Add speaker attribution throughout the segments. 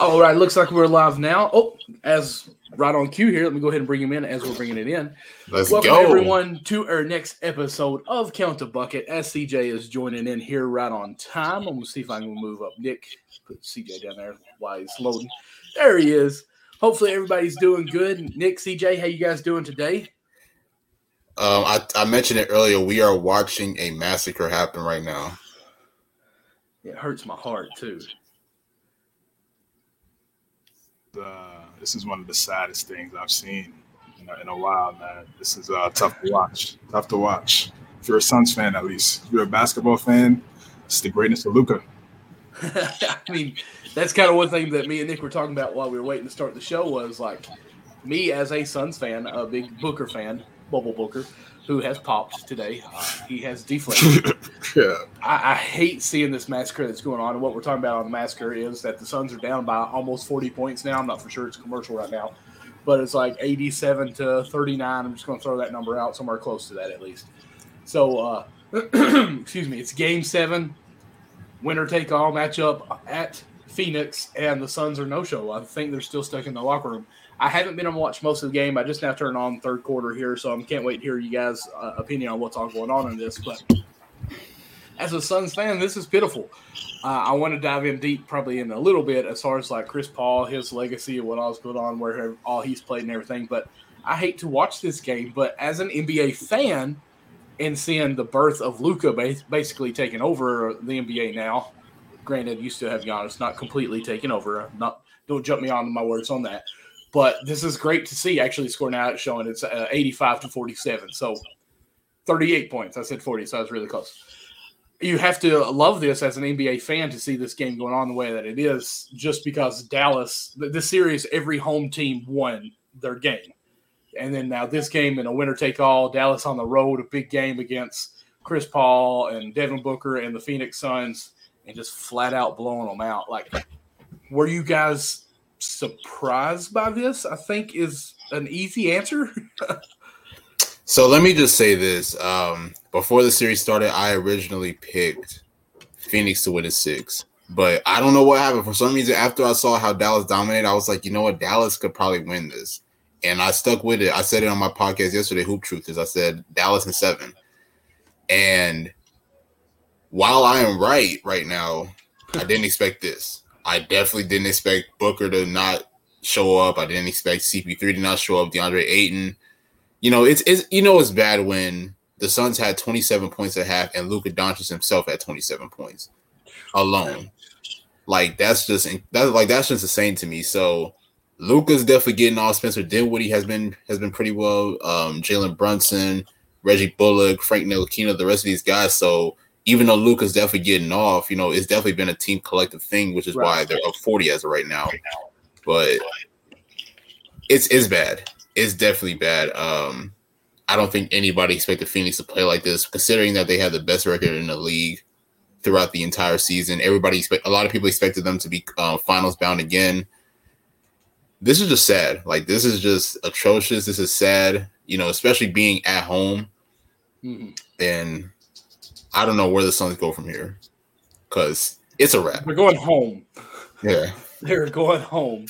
Speaker 1: All right, looks like we're live now. Oh, as right on cue here, let me go ahead and bring him in as we're bringing it in.
Speaker 2: Let's
Speaker 1: Welcome
Speaker 2: go.
Speaker 1: everyone to our next episode of Count a Bucket. As CJ is joining in here right on time, I'm gonna see if I can move up Nick. Put CJ down there while he's loading. There he is. Hopefully everybody's doing good. Nick, CJ, how you guys doing today?
Speaker 2: Um, I, I mentioned it earlier. We are watching a massacre happen right now.
Speaker 1: It hurts my heart too.
Speaker 3: Uh, this is one of the saddest things I've seen in a, in a while, man. This is uh, tough to watch. Tough to watch. If you're a Suns fan, at least. If you're a basketball fan, it's the greatness of Luka.
Speaker 1: I mean, that's kind of one thing that me and Nick were talking about while we were waiting to start the show was like me as a Suns fan, a big Booker fan, Bubble Booker, who has popped today. Uh, he has deflated.
Speaker 3: yeah.
Speaker 1: I, I hate seeing this massacre that's going on. And what we're talking about on the massacre is that the Suns are down by almost 40 points now. I'm not for sure it's commercial right now, but it's like 87 to 39. I'm just going to throw that number out somewhere close to that at least. So, uh, excuse me, it's game seven, winner take all matchup at Phoenix, and the Suns are no show. I think they're still stuck in the locker room. I haven't been to watch most of the game. I just now turned on third quarter here, so I can't wait to hear you guys' uh, opinion on what's all going on in this. But as a Suns fan, this is pitiful. Uh, I want to dive in deep, probably in a little bit, as far as like Chris Paul, his legacy, and what all's going on, where all he's played and everything. But I hate to watch this game. But as an NBA fan, and seeing the birth of Luka basically taking over the NBA now. Granted, you still have Giannis not completely taken over. Not don't jump me on my words on that. But this is great to see actually scoring out showing it's uh, 85 to 47. So 38 points. I said 40, so I was really close. You have to love this as an NBA fan to see this game going on the way that it is, just because Dallas, this series, every home team won their game. And then now this game in a winner take all, Dallas on the road, a big game against Chris Paul and Devin Booker and the Phoenix Suns, and just flat out blowing them out. Like, were you guys surprised by this? I think is an easy answer.
Speaker 2: so let me just say this: um, before the series started, I originally picked Phoenix to win a six. But I don't know what happened. For some reason, after I saw how Dallas dominated, I was like, you know what, Dallas could probably win this and I stuck with it. I said it on my podcast yesterday, Hoop Truth, is I said Dallas and seven. And while I am right right now, I didn't expect this. I definitely didn't expect Booker to not show up. I didn't expect CP3 to not show up. DeAndre Ayton. You know, it's, it's you know it's bad when the Suns had 27 points at half and Luka Doncic himself had 27 points alone. Like that's just that's like that's just insane to me. So Luka's definitely getting off. Spencer Dinwiddie has been has been pretty well. Um, Jalen Brunson, Reggie Bullock, Frank Ntilikina, the rest of these guys. So even though Luka's definitely getting off, you know, it's definitely been a team collective thing, which is right. why they're up 40 as of right now. But it's it's bad. It's definitely bad. Um, I don't think anybody expected Phoenix to play like this, considering that they have the best record in the league throughout the entire season. Everybody expect a lot of people expected them to be uh, finals bound again this is just sad. Like this is just atrocious. This is sad. You know, especially being at home. Mm-hmm. And I don't know where the Suns go from here, because it's a wrap.
Speaker 1: They're going home.
Speaker 2: Yeah,
Speaker 1: they're going home.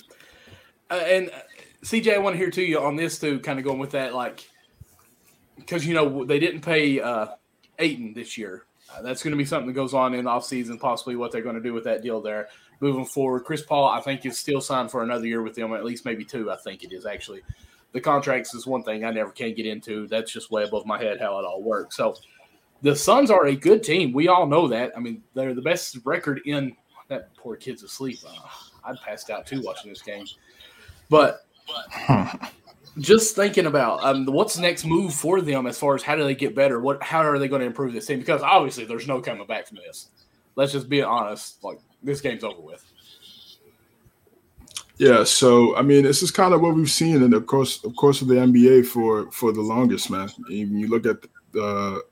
Speaker 1: Uh, and uh, CJ, I want to hear to you on this too. Kind of going with that, like, because you know they didn't pay uh, Ayton this year. Uh, that's going to be something that goes on in off season. Possibly what they're going to do with that deal there moving forward. Chris Paul, I think, is still signed for another year with them, at least maybe two. I think it is actually. The contracts is one thing I never can get into. That's just way above my head how it all works. So the Suns are a good team. We all know that. I mean, they're the best record in that poor kid's asleep. Uh, I'd passed out too watching this game. But just thinking about um, what's the next move for them as far as how do they get better? What how are they going to improve this team? Because obviously there's no coming back from this. Let's just be honest. Like this game's over with.
Speaker 3: Yeah, so I mean, this is kind of what we've seen in the course, of course, of the NBA for for the longest, man. When you look at the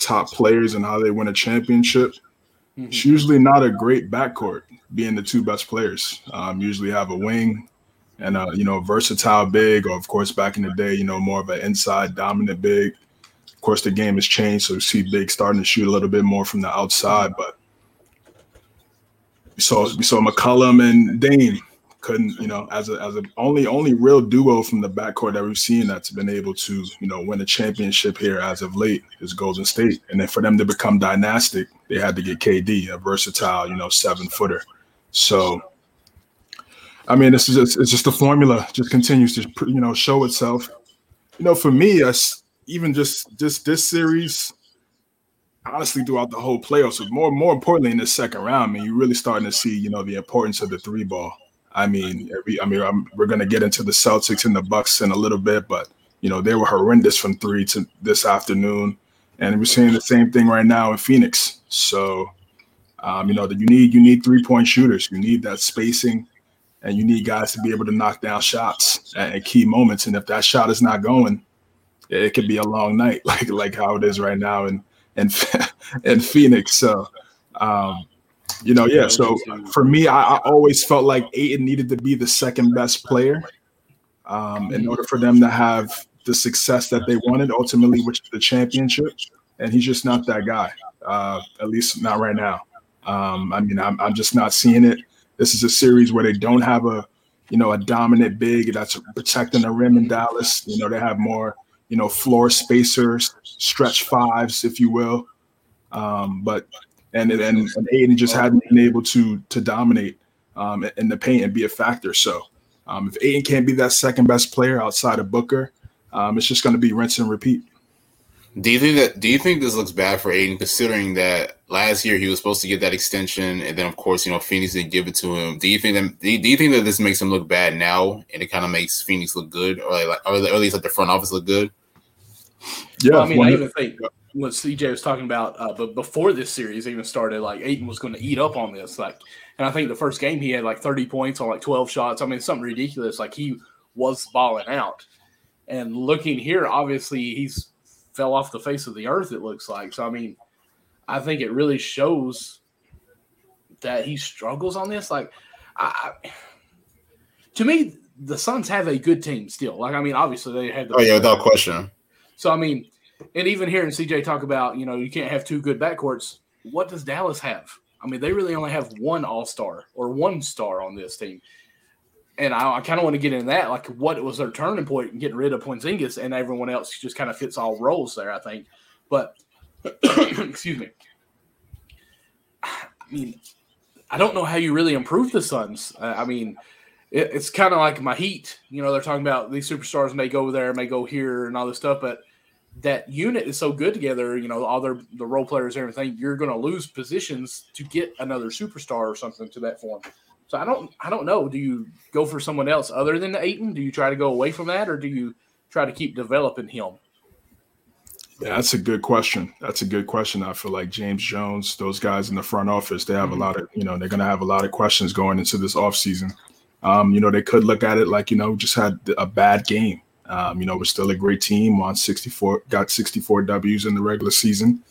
Speaker 3: top players and how they win a championship, mm-hmm. it's usually not a great backcourt being the two best players. Um, usually have a wing and a you know versatile big, or of course back in the day, you know more of an inside dominant big. Of course, the game has changed, so you see big starting to shoot a little bit more from the outside, but we saw we saw McCollum and Dame couldn't, you know, as a as a only only real duo from the backcourt that we've seen that's been able to, you know, win a championship here as of late is Golden State. And then for them to become dynastic, they had to get KD, a versatile, you know, seven footer. So I mean, this is just, it's just the formula just continues to you know show itself. You know, for me, us even just just this series, honestly, throughout the whole playoffs, more more importantly in the second round, I mean, you're really starting to see you know the importance of the three ball. I mean, every, I mean, I'm, we're going to get into the Celtics and the Bucks in a little bit, but you know they were horrendous from three to this afternoon, and we're seeing the same thing right now in Phoenix. So, um, you know, that you need you need three point shooters, you need that spacing, and you need guys to be able to knock down shots at, at key moments. And if that shot is not going, it could be a long night, like like how it is right now in in, in Phoenix. So. Um, you know, yeah. So for me, I, I, always felt like Ayton needed to be the second best player um, in order for them to have the success that they wanted, ultimately, which is the championship. And he's just not that guy, uh, at least not right now. Um, I mean, I'm, I'm just not seeing it. This is a series where they don't have a, you know, a dominant big that's protecting the rim in Dallas. You know, they have more, you know, floor spacers, stretch fives, if you will. Um, but and and, and Ayton just hadn't been able to to dominate um, in the paint and be a factor. So um, if Ayton can't be that second best player outside of Booker, um, it's just going to be rinse and repeat.
Speaker 2: Do you think that? Do you think this looks bad for Ayton, considering that last year he was supposed to get that extension, and then of course you know Phoenix didn't give it to him? Do you think that? Do you, do you think that this makes him look bad now, and it kind of makes Phoenix look good, or like, or at least like the front office look good?
Speaker 1: Yeah, well, I mean, I even think what CJ was talking about, uh, but before this series even started, like Ayton was going to eat up on this. Like, and I think the first game he had like 30 points on like 12 shots. I mean, something ridiculous. Like he was balling out. And looking here, obviously he's fell off the face of the earth. It looks like. So I mean, I think it really shows that he struggles on this. Like, I, to me, the Suns have a good team still. Like, I mean, obviously they had. The
Speaker 2: oh yeah, without question.
Speaker 1: So I mean and even hearing CJ talk about, you know, you can't have two good backcourts. What does Dallas have? I mean, they really only have one All Star or one star on this team. And I, I kind of want to get into that. Like, what was their turning point in getting rid of Porzingis and everyone else just kind of fits all roles there, I think. But, excuse me. I mean, I don't know how you really improve the Suns. I mean, it, it's kind of like my Heat. You know, they're talking about these superstars may go there, may go here, and all this stuff. But that unit is so good together, you know, all their the role players and everything, you're going to lose positions to get another superstar or something to that form. So I don't I don't know. Do you go for someone else other than Ayton? Do you try to go away from that, or do you try to keep developing him?
Speaker 3: Yeah, that's a good question. That's a good question. I feel like James Jones, those guys in the front office, they have mm-hmm. a lot of, you know, they're going to have a lot of questions going into this offseason. Um, you know, they could look at it like, you know, just had a bad game. Um, you know, we're still a great team. On 64, got 64 Ws in the regular season,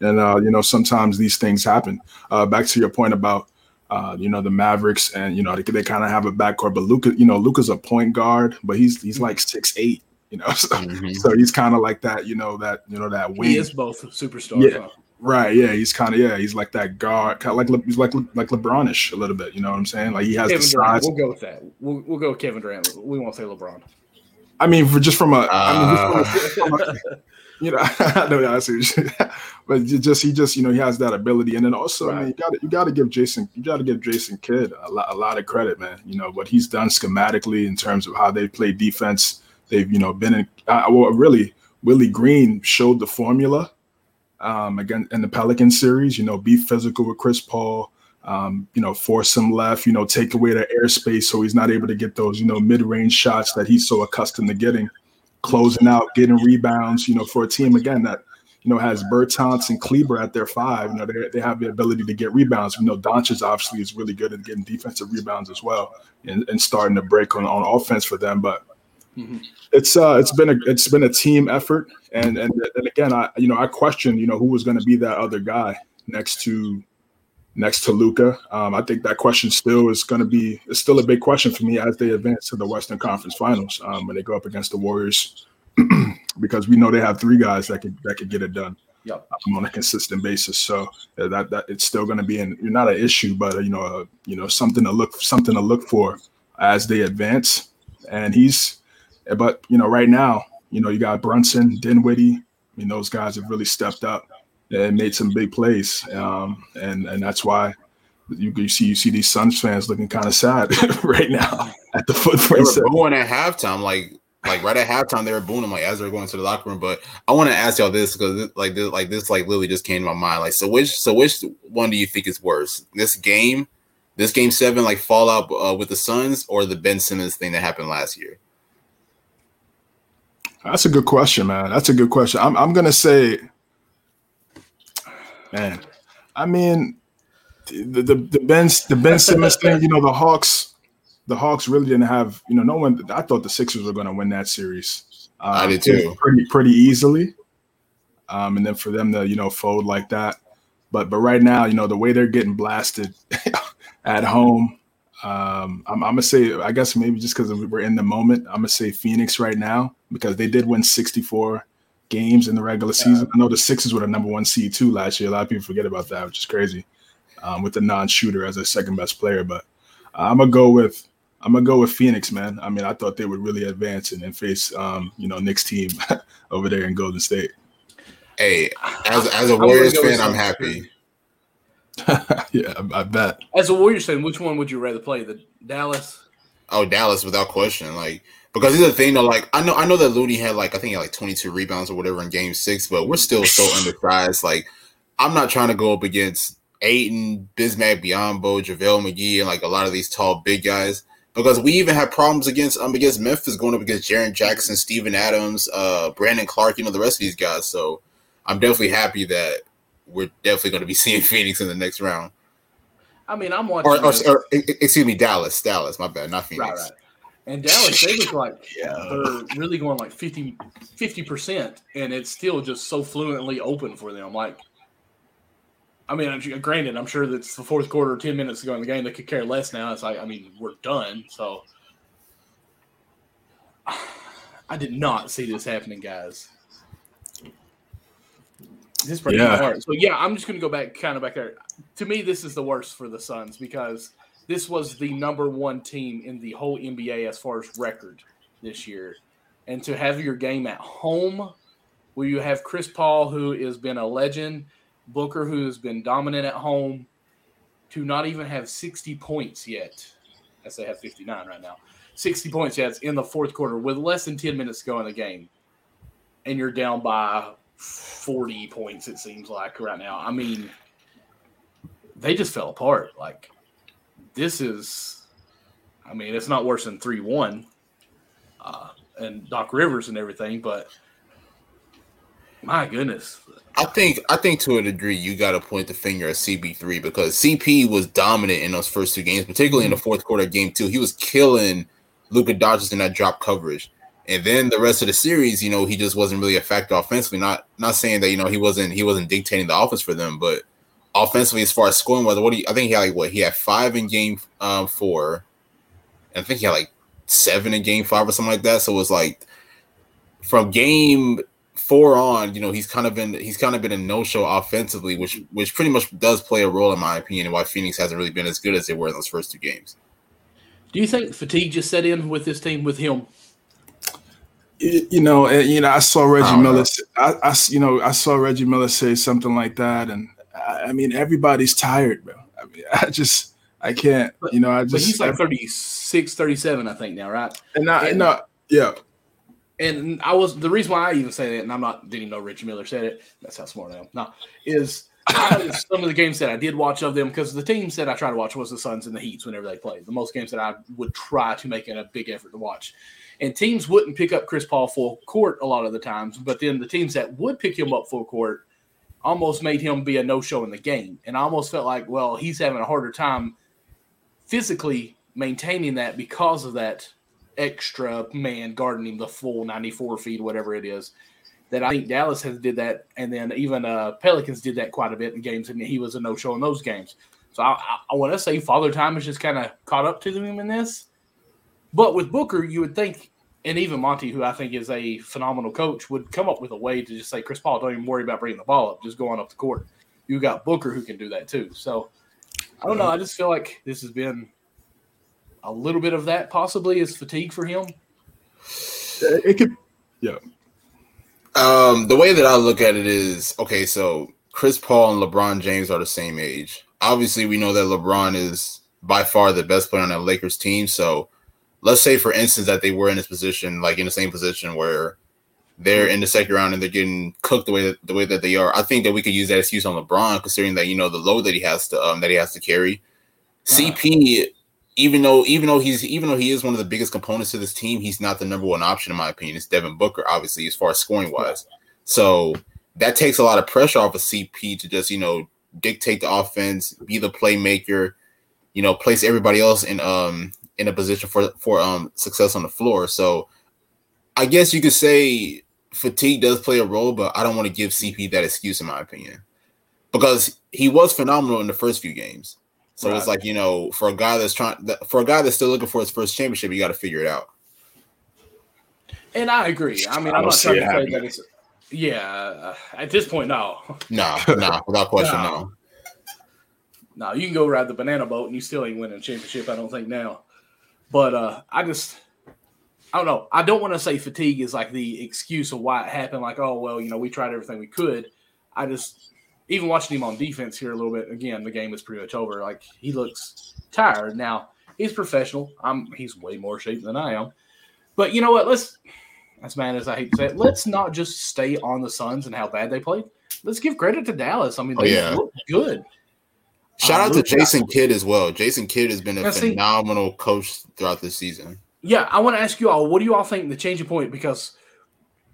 Speaker 3: and uh, you know, sometimes these things happen. Uh, back to your point about uh, you know the Mavericks, and you know they, they kind of have a backcourt, but Luka, you know, Luka's a point guard, but he's he's like six eight. You know, so, mm-hmm. so he's kind of like that. You know that you know that wing.
Speaker 1: He is both superstar.
Speaker 3: Yeah. Huh? Right, yeah, he's kind of yeah, he's like that guard, kind of like he's like like LeBronish a little bit. You know what I'm saying? Like he has
Speaker 1: Kevin
Speaker 3: the
Speaker 1: size. Durant. We'll go with that. We'll, we'll go with Kevin Durant. We won't say LeBron.
Speaker 3: I mean, for just from a, uh, I mean, from a, you know, I know I see, but just he just you know he has that ability, and then also right. man, you got to you got to give Jason you got to give Jason Kidd a lot, a lot of credit, man. You know what he's done schematically in terms of how they play defense. They've you know been in uh, well, really Willie Green showed the formula um, again in the Pelican series. You know, be physical with Chris Paul um, you know, force him left, you know, take away the airspace so he's not able to get those, you know, mid-range shots that he's so accustomed to getting, closing out, getting rebounds, you know, for a team again that, you know, has Bertans and Kleber at their five, you know, they, they have the ability to get rebounds. You know, Doncic obviously is really good at getting defensive rebounds as well and, and starting to break on, on offense for them. But mm-hmm. it's uh it's been a it's been a team effort. And and and again, I you know, I questioned, you know, who was gonna be that other guy next to next to Luka. Um, I think that question still is going to be it's still a big question for me as they advance to the Western Conference Finals um, when they go up against the Warriors, because we know they have three guys that could that could get it done
Speaker 1: yep.
Speaker 3: um, on a consistent basis. So uh, that that it's still going to be an not an issue, but uh, you know uh, you know something to look something to look for as they advance. And he's, but you know, right now, you know, you got Brunson, Dinwiddie. I mean, those guys have really stepped up and made some big plays, um, and and that's why you, you see you see these Suns fans looking kind of sad right now at the footprint.
Speaker 2: They were booing at halftime, like like right at halftime, they were booing them like as they're going to the locker room. But I want to ask y'all this because like this like this like literally just came to my mind. Like so, which so which one do you think is worse? This game, this game seven, like fallout uh, with the Suns, or the Ben Simmons thing that happened last year?
Speaker 3: That's a good question, man. That's a good question. I'm I'm gonna say, man. I mean, the the, the Ben the Ben Simmons thing. You know, the Hawks. The Hawks really didn't have. You know, no one. I thought the Sixers were going to win that series.
Speaker 2: Um, I did too.
Speaker 3: Pretty pretty easily. Um, and then for them to you know fold like that, but but right now you know the way they're getting blasted at home. Um, I'm, I'm, gonna say, I guess maybe just because we're in the moment, I'm gonna say Phoenix right now because they did win 64 games in the regular season. I know the Sixers were the number one seed too last year. A lot of people forget about that, which is crazy um, with the non-shooter as a second best player. But uh, I'm gonna go with I'm gonna go with Phoenix, man. I mean, I thought they would really advance and, and face um, you know Nick's team over there in Golden State.
Speaker 2: Hey, as as a Warriors fan, I'm happy.
Speaker 3: yeah, I bet.
Speaker 1: As a Warriors fan, which one would you rather play? The Dallas?
Speaker 2: Oh, Dallas, without question. Like because here's the thing though, like I know I know that Looney had like I think he had like 22 rebounds or whatever in game six, but we're still so undersized. Like I'm not trying to go up against Ayton, Bismack Biyombo, JaVale McGee, and like a lot of these tall big guys. Because we even had problems against um against Memphis going up against Jaren Jackson, Steven Adams, uh Brandon Clarke, you know, the rest of these guys. So I'm definitely happy that we're definitely going to be seeing Phoenix in the next round.
Speaker 1: I mean, I'm watching.
Speaker 2: Or, or, or excuse me, Dallas, Dallas. My bad, not Phoenix. Right, right.
Speaker 1: And Dallas, they look like yeah. they're really going like 50 percent, and it's still just so fluently open for them. Like I mean, granted, I'm sure that's the fourth quarter, ten minutes ago in the game. They could care less now. It's like, I mean, we're done. So, I did not see this happening, guys. This pretty yeah. hard. So yeah, I'm just going to go back, kind of back there. To me, this is the worst for the Suns because this was the number one team in the whole NBA as far as record this year, and to have your game at home, where you have Chris Paul, who has been a legend Booker, who's been dominant at home, to not even have 60 points yet. As they have 59 right now. 60 points yet in the fourth quarter with less than 10 minutes to go in the game. And you're down by 40 points, it seems like, right now. I mean, they just fell apart. Like, this is, I mean, it's not worse than 3 1 uh, and Doc Rivers and everything, but my goodness.
Speaker 2: I think I think to a degree you got to point the finger at CP3 because CP was dominant in those first two games, particularly in the fourth quarter game two. He was killing Luka Doncic in that drop coverage, and then the rest of the series, you know, he just wasn't really effective offensively. Not not saying that you know he wasn't he wasn't dictating the offense for them, but offensively as far as scoring whether what do you, I think he had like what he had five in game um, four, and I think he had like seven in game five or something like that. So it was like from game four on, you know, he's kind of been he's kind of been a no show offensively, which which pretty much does play a role in my opinion, and why Phoenix hasn't really been as good as they were in those first two games.
Speaker 1: Do you think fatigue just set in with this team with him?
Speaker 3: You know, you know, I saw Reggie I Miller. I, I, you know, I saw Reggie Miller say something like that, and I, I mean, everybody's tired, bro. I mean, I just, I can't, you know, I just.
Speaker 1: But he's like 36, 37, I think now, right?
Speaker 3: And I, and, no, yeah,
Speaker 1: and I was the reason why I even say that, and I'm not didn't even know Reggie Miller said it. That's how smart I am. No, is some of the games that I did watch of them because the teams that I try to watch was the Suns and the Heats whenever they played. The most games that I would try to make it a big effort to watch. And teams wouldn't pick up Chris Paul full court a lot of the times, but then the teams that would pick him up full court almost made him be a no show in the game. And I almost felt like, well, he's having a harder time physically maintaining that because of that extra man guarding him the full 94 feet, whatever it is. That I think Dallas has did that, and then even uh, Pelicans did that quite a bit in games, and he was a no show in those games. So I, I, I want to say Father Time has just kind of caught up to them in this. But with Booker, you would think, and even Monty, who I think is a phenomenal coach, would come up with a way to just say, Chris Paul, don't even worry about bringing the ball up, just go on up the court. You got Booker who can do that too. So I don't know. I just feel like this has been a little bit of that possibly is fatigue for him?
Speaker 3: It could, yeah.
Speaker 2: Um, the way that I look at it is okay. So Chris Paul and LeBron James are the same age. Obviously, we know that LeBron is by far the best player on that Lakers team. So let's say, for instance, that they were in this position, like in the same position where they're in the second round and they're getting cooked the way that the way that they are. I think that we could use that excuse on LeBron, considering that you know the load that he has to um, that he has to carry. Uh-huh. CP, even though even though he's even though he is one of the biggest components to this team, he's not the number one option in my opinion. It's Devin Booker, obviously, as far as scoring wise. So that takes a lot of pressure off of CP to just you know dictate the offense, be the playmaker, you know, place everybody else in um in a position for for um success on the floor. So I guess you could say fatigue does play a role, but I don't want to give CP that excuse in my opinion because he was phenomenal in the first few games. So right. it's like you know, for a guy that's trying, for a guy that's still looking for his first championship, you got to figure it out.
Speaker 1: And I agree. I mean, I am not trying to say that it's. Yeah, uh, at this point, no.
Speaker 2: No, no, without question, no. no.
Speaker 1: No, you can go ride the banana boat and you still ain't winning a championship. I don't think now. But uh, I just, I don't know. I don't want to say fatigue is like the excuse of why it happened. Like, oh well, you know, we tried everything we could. I just, even watching him on defense here a little bit. Again, the game is pretty much over. Like he looks tired now. He's professional. I'm. He's way more shape than I am. But you know what? Let's. As mad as I hate to say it, let's not just stay on the Suns and how bad they played. Let's give credit to Dallas. I mean, they oh, yeah. look good.
Speaker 2: Shout out to Jason Kidd as well. Jason Kidd has been a phenomenal see, coach throughout the season.
Speaker 1: Yeah, I want to ask you all, what do you all think the changing point? Because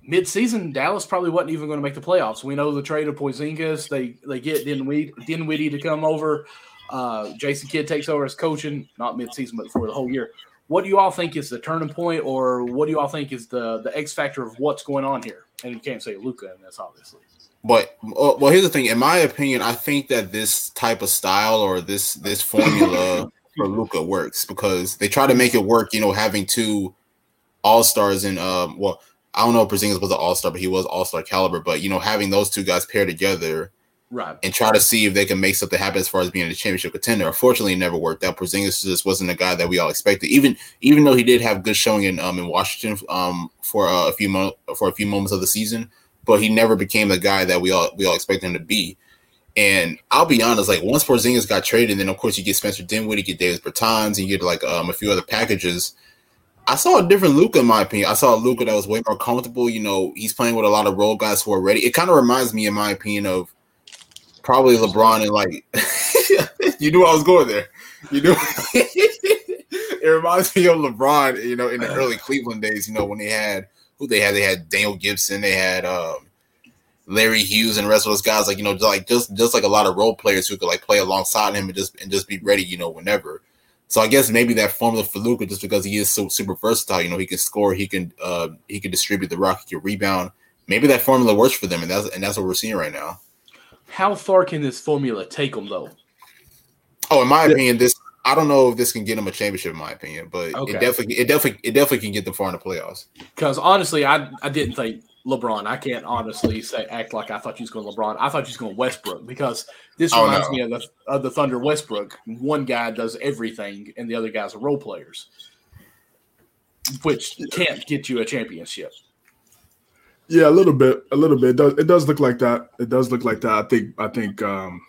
Speaker 1: mid-season, Dallas probably wasn't even going to make the playoffs. We know the trade of Porzingis. They they get Dinwiddie, Dinwiddie to come over. Uh, Jason Kidd takes over as coaching, not mid-season, but for the whole year. What do you all think is the turning point, or what do you all think is the the X factor of what's going on here? And you can't say Luka in this, obviously.
Speaker 2: But uh, well, here's the thing. In my opinion, I think that this type of style or this this formula for Luka works because they try to make it work. You know, having two all stars and um, well, I don't know if Porzingis was an all star, but he was all star caliber. But you know, having those two guys paired together,
Speaker 1: right,
Speaker 2: and try to see if they can make something happen as far as being a championship contender. Unfortunately, it never worked out. Porzingis just wasn't the guy that we all expected. Even even though he did have good showing in um in Washington um for uh, a few mo- for a few moments of the season but he never became the guy that we all we all expect him to be. And I'll be honest, like once Porzingis got traded, then of course you get Spencer Dinwiddie, you get Davis Bertans, and you get like um, a few other packages. I saw a different Luka in my opinion. I saw a Luka that was way more comfortable. You know, he's playing with a lot of role guys who are ready. It kind of reminds me, in my opinion, of probably LeBron and like you knew I was going there. You knew it reminds me of LeBron, you know, in the early Cleveland days, you know, when they had who they had. They had Daniel Gibson. They had um, Larry Hughes and the rest of those guys. Like you know, like just just like a lot of role players who could like play alongside him and just and just be ready. You know, whenever. So I guess maybe that formula for Luka, just because he is so super versatile, you know, he can score, he can uh, he can distribute the rock, he can rebound. Maybe that formula works for them, and that's and that's what we're seeing right now.
Speaker 1: How far can this formula take them, though?
Speaker 2: Oh, in my opinion, this I don't know if this can get them a championship, in my opinion, but okay. it definitely, it definitely, it definitely can get them far in the playoffs.
Speaker 1: Because honestly, I, I didn't think LeBron. I can't honestly say act like I thought you was going LeBron. I thought you was going Westbrook because this oh, reminds no. me of the of the Thunder Westbrook. One guy does everything, and the other guys are role players, which can't get you a championship.
Speaker 3: Yeah, a little bit, a little bit. It does, it does look like that. It does look like that. I think, I think. um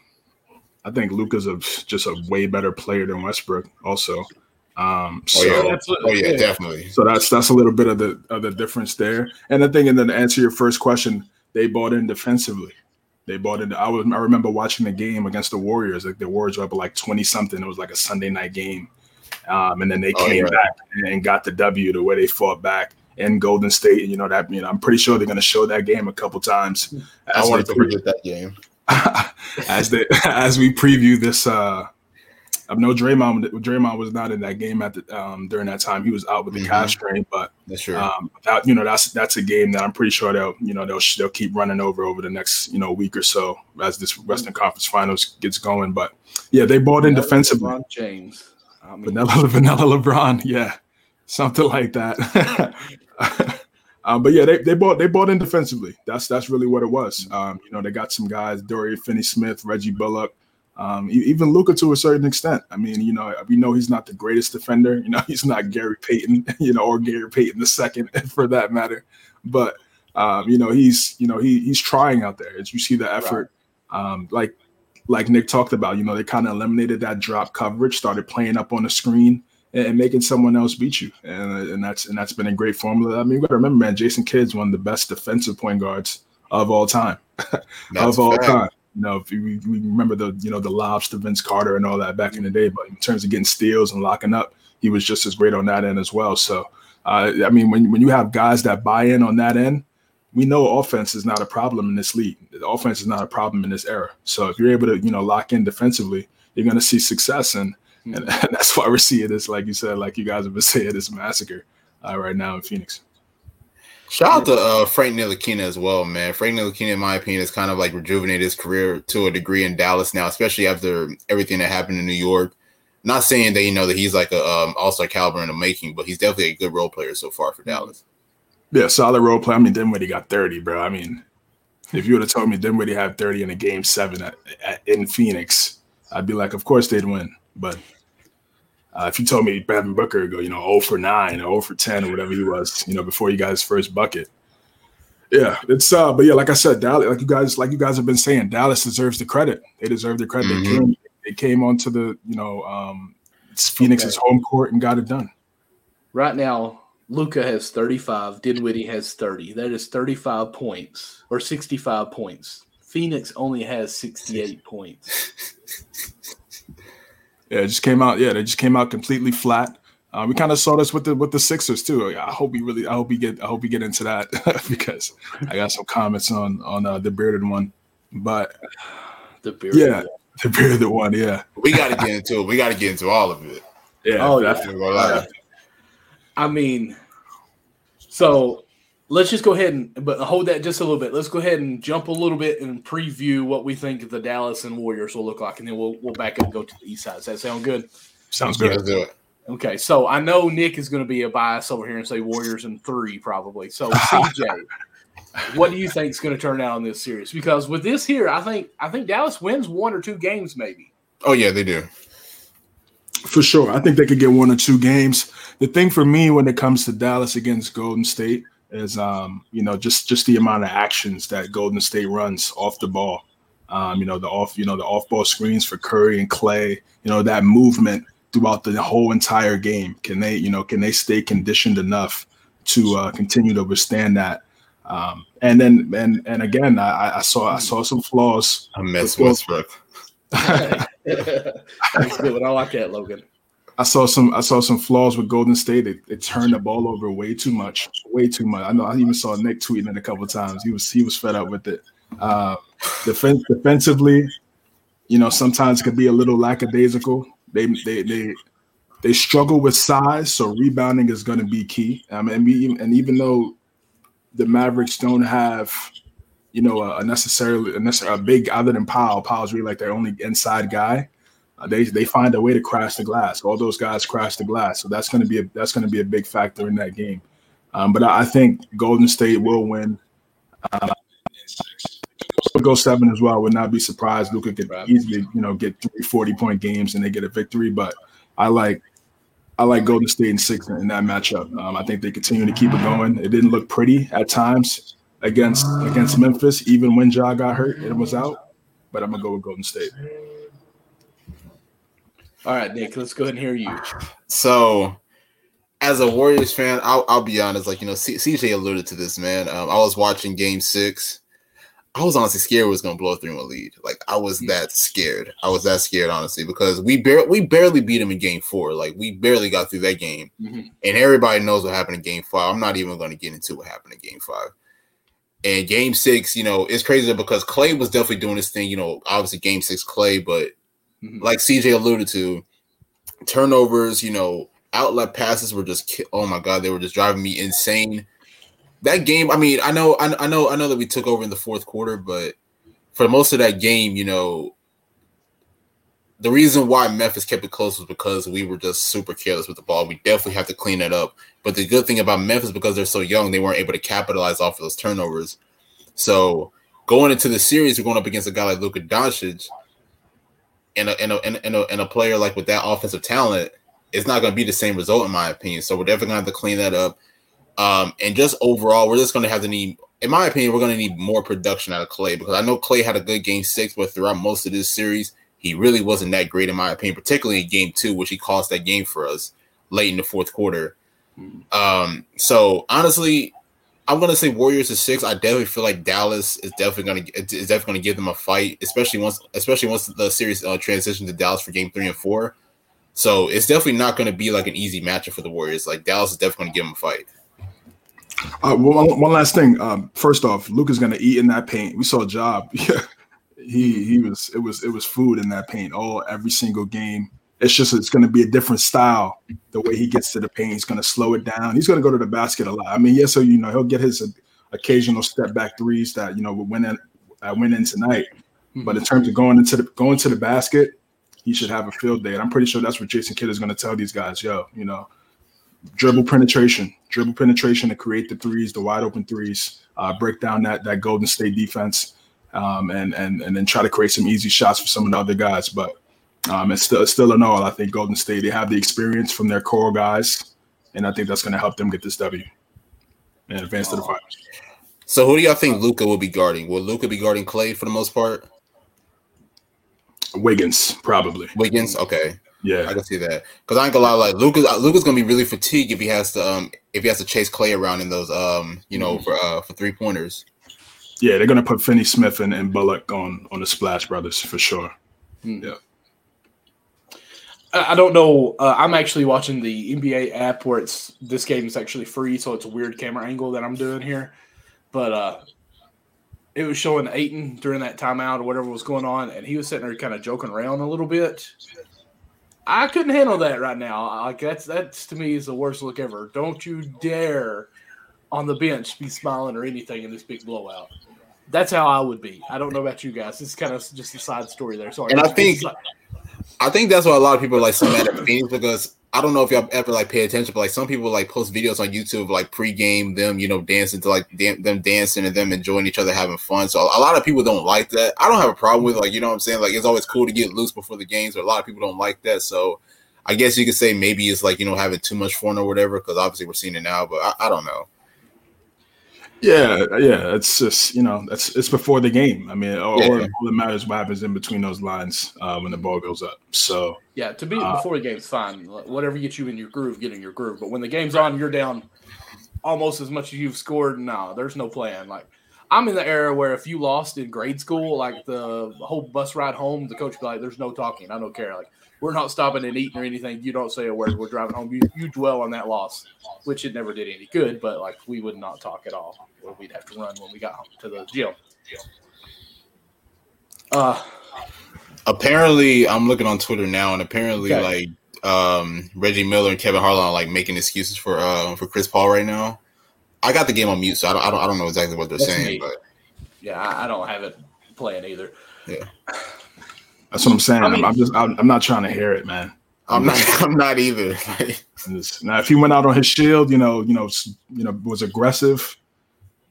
Speaker 3: I think Luka's a just a way better player than Westbrook. Also, um, so,
Speaker 2: oh yeah, oh yeah, definitely.
Speaker 3: So that's that's a little bit of the of the difference there. And I think, and then to answer your first question, they bought in defensively. They bought in. I was I remember watching the game against the Warriors. Like the Warriors were up like twenty something. It was like a Sunday night game, um, and then they oh, came yeah. back and got the W the way they fought back in Golden State. And you know that. You know, I'm pretty sure they're going to show that game a couple times.
Speaker 2: I wanted to forget that game.
Speaker 3: as the as we preview this uh I know Draymond Draymond was not in that game at the um during that time. He was out with the mm-hmm. calf strain, but
Speaker 2: that's true.
Speaker 3: Um, that, you know that's that's a game that I'm pretty sure they'll you know they'll they'll keep running over over the next you know week or so as this Western Conference Finals gets going. But yeah, they bought in defensively.
Speaker 1: LeBron James,
Speaker 3: I mean, vanilla vanilla LeBron, yeah, something like that. Um, but yeah, they, they bought they bought in defensively. That's that's really what it was. Um, you know, they got some guys: Dorian Finney-Smith, Reggie Bullock, Um, even Luka to a certain extent. I mean, you know, we know he's not the greatest defender. You know, he's not Gary Payton, you know, or Gary Payton the second for that matter. But um, you know, he's you know he he's trying out there. As you see the effort, um, like like Nick talked about, you know, they kind of eliminated that drop coverage, started playing up on the screen and, and making someone else beat you, and and that's and that's been a great formula. I mean, you got to remember, man, Jason Kidd's one of the best defensive point guards of all time, of all fair. time. You know, if we, we remember the you know the lobs to Vince Carter and all that back in the day, but in terms of getting steals and locking up, he was just as great on that end as well. So, uh, I mean, when when you have guys that buy in on that end, we know offense is not a problem in this league. The offense is not a problem in this era. So if you're able to you know lock in defensively, you're going to see success, and, mm-hmm. and that's why we're seeing this, like you said, like you guys have been saying, this massacre uh, right now in Phoenix.
Speaker 2: Shout out to uh, Frank Ntilikina as well, man. Frank Ntilikina, in my opinion, has kind of like rejuvenated his career to a degree in Dallas now, especially after everything that happened in New York. Not saying that you know that he's like a um, all star caliber in the making, but he's definitely a good role player so far for Dallas.
Speaker 3: Yeah, solid role player. I mean, Dinwiddie got thirty, bro. I mean, if you would have told me Dinwiddie had thirty in a game seven at, at, in Phoenix, I'd be like, of course they'd win. But uh, if you told me Devin Booker go, you know, 0 for 9 or 0 for 10 or whatever he was, you know, before you guys first bucket. Yeah, it's uh, but yeah, like I said, Dallas, like you guys, like you guys have been saying, Dallas deserves the credit. They deserve the credit. Mm-hmm. They came, they came onto the, you know, um, Phoenix's okay. home court and got it done.
Speaker 1: Right now, Luka has 35, Dinwiddie has 30. That is 35 points or 65 points. Phoenix only has 68 points.
Speaker 3: Yeah, it just came out. Yeah, they just came out completely flat. Uh, we kind of saw this with the with the Sixers too. I hope we really, I hope we get, I hope we get into that because I got some comments on on uh, the bearded one. But
Speaker 1: the bearded
Speaker 3: yeah, one. the bearded one. Yeah,
Speaker 2: we got to get into it. We got to get into all of it.
Speaker 1: Yeah. Oh yeah. I mean, so let's just go ahead and but hold that just a little bit. Let's go ahead and jump a little bit and preview what we think the Dallas and Warriors will look like, and then we'll we'll back up and go to the East side. Does that sound good?
Speaker 3: Sounds good.
Speaker 2: Let's do it.
Speaker 1: Okay, so I know Nick is going to be a bias over here and say Warriors in three probably. So CJ, what do you think is going to turn out in this series? Because with this here, I think I think Dallas wins one or two games maybe.
Speaker 2: Oh yeah, they do.
Speaker 3: For sure. I think they could get one or two games. The thing for me when it comes to Dallas against Golden State, is um, you know just just the amount of actions that Golden State runs off the ball. Um, you know the off you know the off ball screens for Curry and Klay. You know that movement throughout the whole entire game. Can they you know can they stay conditioned enough to uh, continue to withstand that? Um, and then and and again, I, I saw I saw some flaws.
Speaker 2: I miss Westbrook.
Speaker 1: That's good. I like that, Logan.
Speaker 3: I saw some I saw some flaws with Golden State. It, turned the ball over way too much, way too much. I know I even saw Nick tweeting it a couple times. He was he was fed up with it. Uh, defense, defensively, you know, sometimes it could be a little lackadaisical. They they they they struggle with size, so rebounding is going to be key. I mean, and even though the Mavericks don't have, you know, a, necessarily a, a big other than Powell. Powell's really like their only inside guy. Uh, they they find a way to crash the glass. All those guys crash the glass, so that's going to be a, that's going to be a big factor in that game. Um, but I, I, think Golden State will win. Uh, go seven as well. Would not be surprised. Luka could easily, you know, get three 40 point games and they get a victory. But I like I like Golden State in six in that matchup. Um, I think they continue to keep it going. It didn't look pretty at times against against Memphis, even when Ja got hurt and was out. But I'm gonna go with Golden State.
Speaker 1: All right, Nick, let's go ahead and hear you.
Speaker 2: So, as a Warriors fan, I'll, I'll be honest. Like you know, C- CJ alluded to this, man. Um, I was watching Game Six. I was honestly scared was gonna blow through a lead. Like I was that scared. I was that scared, honestly, because we barely we barely beat them in Game Four. Like we barely got through that game, mm-hmm. and everybody knows what happened in Game Five. I'm not even going to get into what happened in Game Five. And Game Six, you know, it's crazy because Klay was definitely doing this thing. You know, obviously Game Six Klay, but Mm-hmm. Like CJ alluded to, turnovers, you know, outlet passes were just oh my god, they were just driving me insane. That game, I mean, I know, I, I know, I know that we took over in the fourth quarter, but for most of that game, you know, the reason why Memphis kept it close was because we were just super careless with the ball. We definitely have to clean that up. But the good thing about Memphis, because they're so young, they weren't able to capitalize off of those turnovers. So going into the series, we're going up against a guy like Luka Doncic and a and a, and a, and a player like with that offensive talent, it's not going to be the same result in my opinion. So we're definitely going to have to clean that up. Um, and just overall, we're just going to have to need, in my opinion, we're going to need more production out of Klay because I know Klay had a good game six, but throughout most of this series, he really wasn't that great in my opinion, particularly in game two, which he cost that game for us late in the fourth quarter. Um, so honestly, I'm gonna say Warriors is six. I definitely feel like Dallas is definitely gonna is definitely gonna give them a fight, especially once especially once the series uh, transitions to Dallas for game three and four. So it's definitely not gonna be like an easy matchup for the Warriors. Like Dallas is definitely gonna give them a fight.
Speaker 3: Uh, one, one last thing. Um, first off, Luke is gonna eat in that paint. We saw Job. he he was it was it was food in that paint all every single game. It's just it's going to be a different style. The way he gets to the paint, he's going to slow it down. He's going to go to the basket a lot. I mean, yes, so you know he'll get his occasional step back threes that you know went in that went in tonight. Mm-hmm. But in terms of going into the going to the basket, he should have a field day. And I'm pretty sure that's what Jason Kidd is going to tell these guys. Yo, you know, dribble penetration, dribble penetration to create the threes, the wide open threes, uh, break down that that Golden State defense, um, and and and then try to create some easy shots for some of the other guys. But um, it's still, still an all. I think Golden State they have the experience from their core guys, and I think that's going to help them get this W and advance to the finals.
Speaker 2: So, who do y'all think Luka will be guarding? Will Luka be guarding Klay for the most part?
Speaker 3: Wiggins, probably.
Speaker 2: Wiggins, okay.
Speaker 3: Yeah,
Speaker 2: I can see that because I ain't gonna lie. Like Luka, Luka's gonna be really fatigued if he has to um if he has to chase Klay around in those um you know mm-hmm. for uh for three pointers.
Speaker 3: Yeah, they're gonna put Finney Smith and, and Bullock on on the Splash Brothers for sure. Mm. Yeah.
Speaker 1: I don't know. Uh, I'm actually watching the NBA app where it's this game is actually free, so it's a weird camera angle that I'm doing here. But uh, it was showing Ayton during that timeout or whatever was going on, and he was sitting there kind of joking around a little bit. I couldn't handle that right now. Like that's that's to me is the worst look ever. Don't you dare on the bench be smiling or anything in this big blowout. That's how I would be. I don't know about you guys. This is kind of just a side story there. Sorry.
Speaker 2: And I think. I think that's why a lot of people like so mad at Phoenix because I don't know if y'all ever like pay attention, but like some people like post videos on YouTube like pre-game them, you know, dancing to like dan- them dancing and them enjoying each other, having fun. So a lot of people don't like that. I don't have a problem with like you know what I'm saying. Like it's always cool to get loose before the games, but a lot of people don't like that. So I guess you could say maybe it's like you know having too much fun or whatever because obviously we're seeing it now, but I, I don't know.
Speaker 3: Yeah, yeah, it's just you know, it's it's before the game. I mean, all, yeah. all that matters what happens in between those lines uh, when the ball goes up. So
Speaker 1: yeah, to be uh, before the game's fine. Whatever gets you in your groove, get in your groove. But when the game's on, you're down almost as much as you've scored. No, there's no plan. Like I'm in the era where if you lost in grade school, like the whole bus ride home, the coach be like, "There's no talking. I don't care." Like we're not stopping and eating or anything. You don't say a word. We're driving home. You, you dwell on that loss, which it never did any good, but like we would not talk at all. Or we'd have to run when we got home to the gym.
Speaker 2: Uh, apparently, I'm looking on Twitter now, and apparently, okay. like um, Reggie Miller and Kevin Harlan are like making excuses for uh, for Chris Paul right now. I got the game on mute, so I don't I don't, I don't know exactly what they're That's saying, me. but
Speaker 1: yeah, I, I don't have it playing either.
Speaker 2: Yeah.
Speaker 3: That's what I'm saying. I mean, I'm, just I'm, I'm, not trying to hear it, man.
Speaker 2: I'm not. I'm not either.
Speaker 3: now, if he went out on his shield, you know, you know, you know, was aggressive,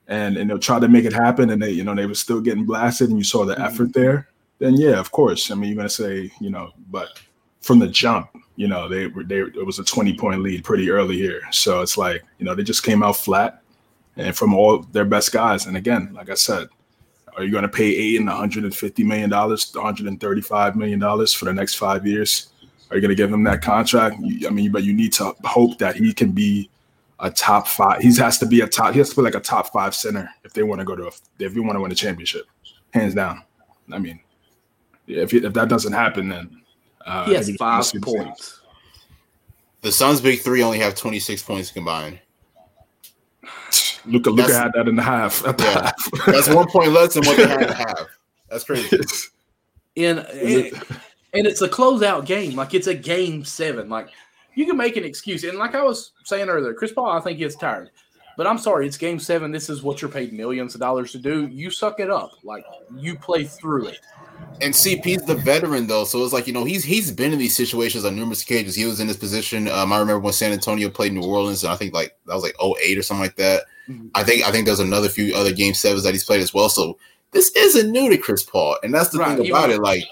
Speaker 3: and and they tried to make it happen, and they, you know, they were still getting blasted, and you saw the mm-hmm. effort there. Then yeah, of course. I mean, you're gonna say, you know, but from the jump, you know, they were they it was a 20 point lead pretty early here, so it's like, you know, they just came out flat, and from all their best guys. And again, like I said, are you going to pay Ayton 150 million dollars, 135 million dollars for the next five years? Are you going to give him that contract? I mean, but you need to hope that he can be a top five. He has to be a top. He has to be like a top five center if they want to go to a, if you want to win a championship, hands down. I mean, if if that doesn't happen, then
Speaker 1: uh, he has five points.
Speaker 2: The Suns' big three only have 26 points combined.
Speaker 3: Luka Luka had that in the half. At the yeah. half.
Speaker 2: That's one point less than what they had in half. That's crazy.
Speaker 1: In and, and it's a closeout game. Like it's a game seven. Like you can make an excuse. And like I was saying earlier, Chris Paul, I think he is tired. But I'm sorry, it's game seven. This is what you're paid millions of dollars to do. You suck it up. Like you play through it.
Speaker 2: And CP's the veteran though, so it's like you know he's he's been in these situations on numerous occasions. He was in this position. Um, I remember when San Antonio played New Orleans, and I think like that was like 08 or something like that. Mm-hmm. I think I think there's another few other game sevens that he's played as well. So this isn't new to Chris Paul, and that's the right, thing about it. Like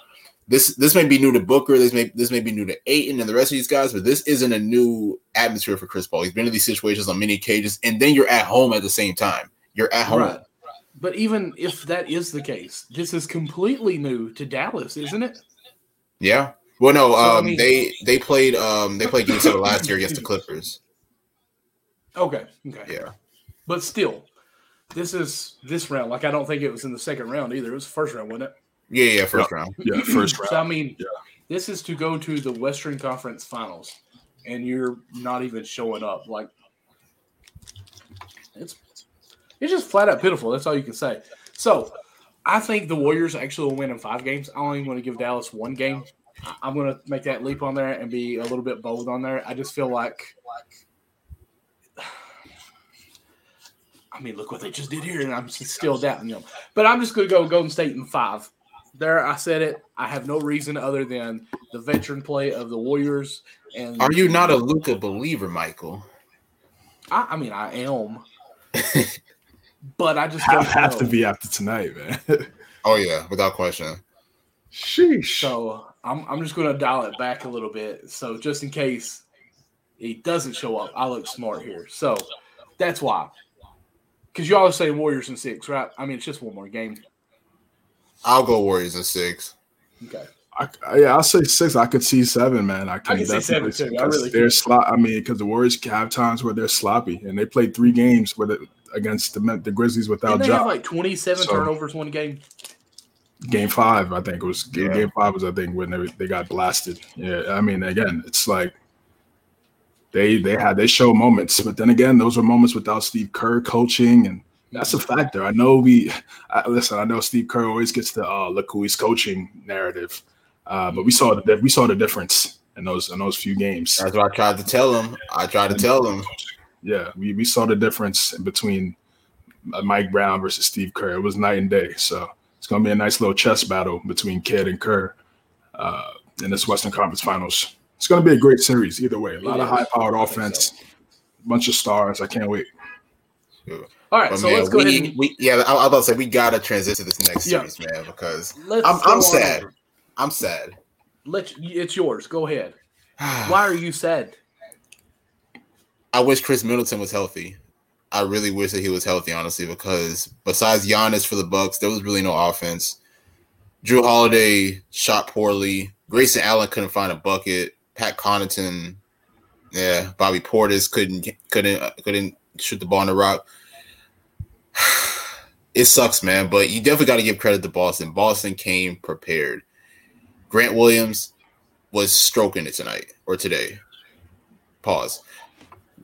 Speaker 2: this this may be new to Booker. This may this may be new to Ayton and the rest of these guys, but this isn't a new atmosphere for Chris Paul. He's been in these situations on many occasions, and then you're at home at the same time. You're at home. Right.
Speaker 1: But even if that is the case, this is completely new to Dallas, isn't it?
Speaker 2: Yeah. Well, no. So, um, I mean, they they played um they played game seven last year against the Clippers.
Speaker 1: Okay. Okay.
Speaker 2: Yeah.
Speaker 1: But still, this is this round. Like I don't think it was in the second round either. It was the first round, wasn't it?
Speaker 2: Yeah, yeah, first round.
Speaker 3: Yeah, first round.
Speaker 1: So I mean,
Speaker 3: yeah.
Speaker 1: this is to go to the Western Conference Finals, and you're not even showing up. Like it's it's just flat out pitiful. That's all you can say. So I think the Warriors actually will win in five games. I only want to give Dallas one game. I'm going to make that leap on there and be a little bit bold on there. I just feel like I mean, look what they just did here, and I'm still doubting them. But I'm just going to go Golden State in five. There, I said it. I have no reason other than the veteran play of the Warriors. And
Speaker 2: are you not a Luka believer, Michael?
Speaker 1: I, I mean, I am, but I just
Speaker 3: have, have to be after tonight, man.
Speaker 2: oh yeah, without question.
Speaker 3: Sheesh.
Speaker 1: So I'm I'm just going to dial it back a little bit. So just in case he doesn't show up, I look smart here. So that's why because you always say Warriors in six, right? I mean, it's just one more game.
Speaker 2: I'll go Warriors in six.
Speaker 1: Okay.
Speaker 3: I, yeah, I'll say six. I could see seven, man.
Speaker 1: I can, I can see seven too. I really
Speaker 3: they're slot. I mean, because the Warriors have times where they're sloppy, and they played three games with it against the the Grizzlies without.
Speaker 1: Didn't they have like twenty seven so, turnovers one game.
Speaker 3: Game five, I think it was. Yeah. Game five was, I think, when they they got blasted. Yeah, I mean, again, it's like they they had they show moments, but then again, those were moments without Steve Kerr coaching, and that's a factor. I know we I, listen. I know Steve Kerr always gets the uh, look who he's coaching narrative, uh, but we saw the we saw the difference in those in those few games.
Speaker 2: That's what I tried to tell him. I tried to tell him.
Speaker 3: Yeah, we, we saw the difference between uh, Mike Brown versus Steve Kerr. It was night and day. So it's going to be a nice little chess battle between Kidd and Kerr uh, in this Western Conference Finals it's going to be a great series either way. A lot of high powered offense, a bunch of stars. I can't wait.
Speaker 1: All right, but so man, let's go
Speaker 2: we,
Speaker 1: ahead. And...
Speaker 2: We, yeah, I, I was about to say we got to transition to this next series, man, because let's I'm, I'm sad. Over. I'm sad.
Speaker 1: Let it's yours. Go ahead. Why are you sad?
Speaker 2: I wish Khris Middleton was healthy. I really wish that he was healthy, honestly, because besides Giannis for the Bucks, there was really no offense. Jrue Holiday shot poorly. Grayson Allen couldn't find a bucket. Pat Connaughton, yeah, Bobby Portis couldn't couldn't couldn't shoot the ball in the rock. It sucks, man, but you definitely got to give credit to Boston. Boston came prepared. Grant Williams was stroking it tonight or today. Pause.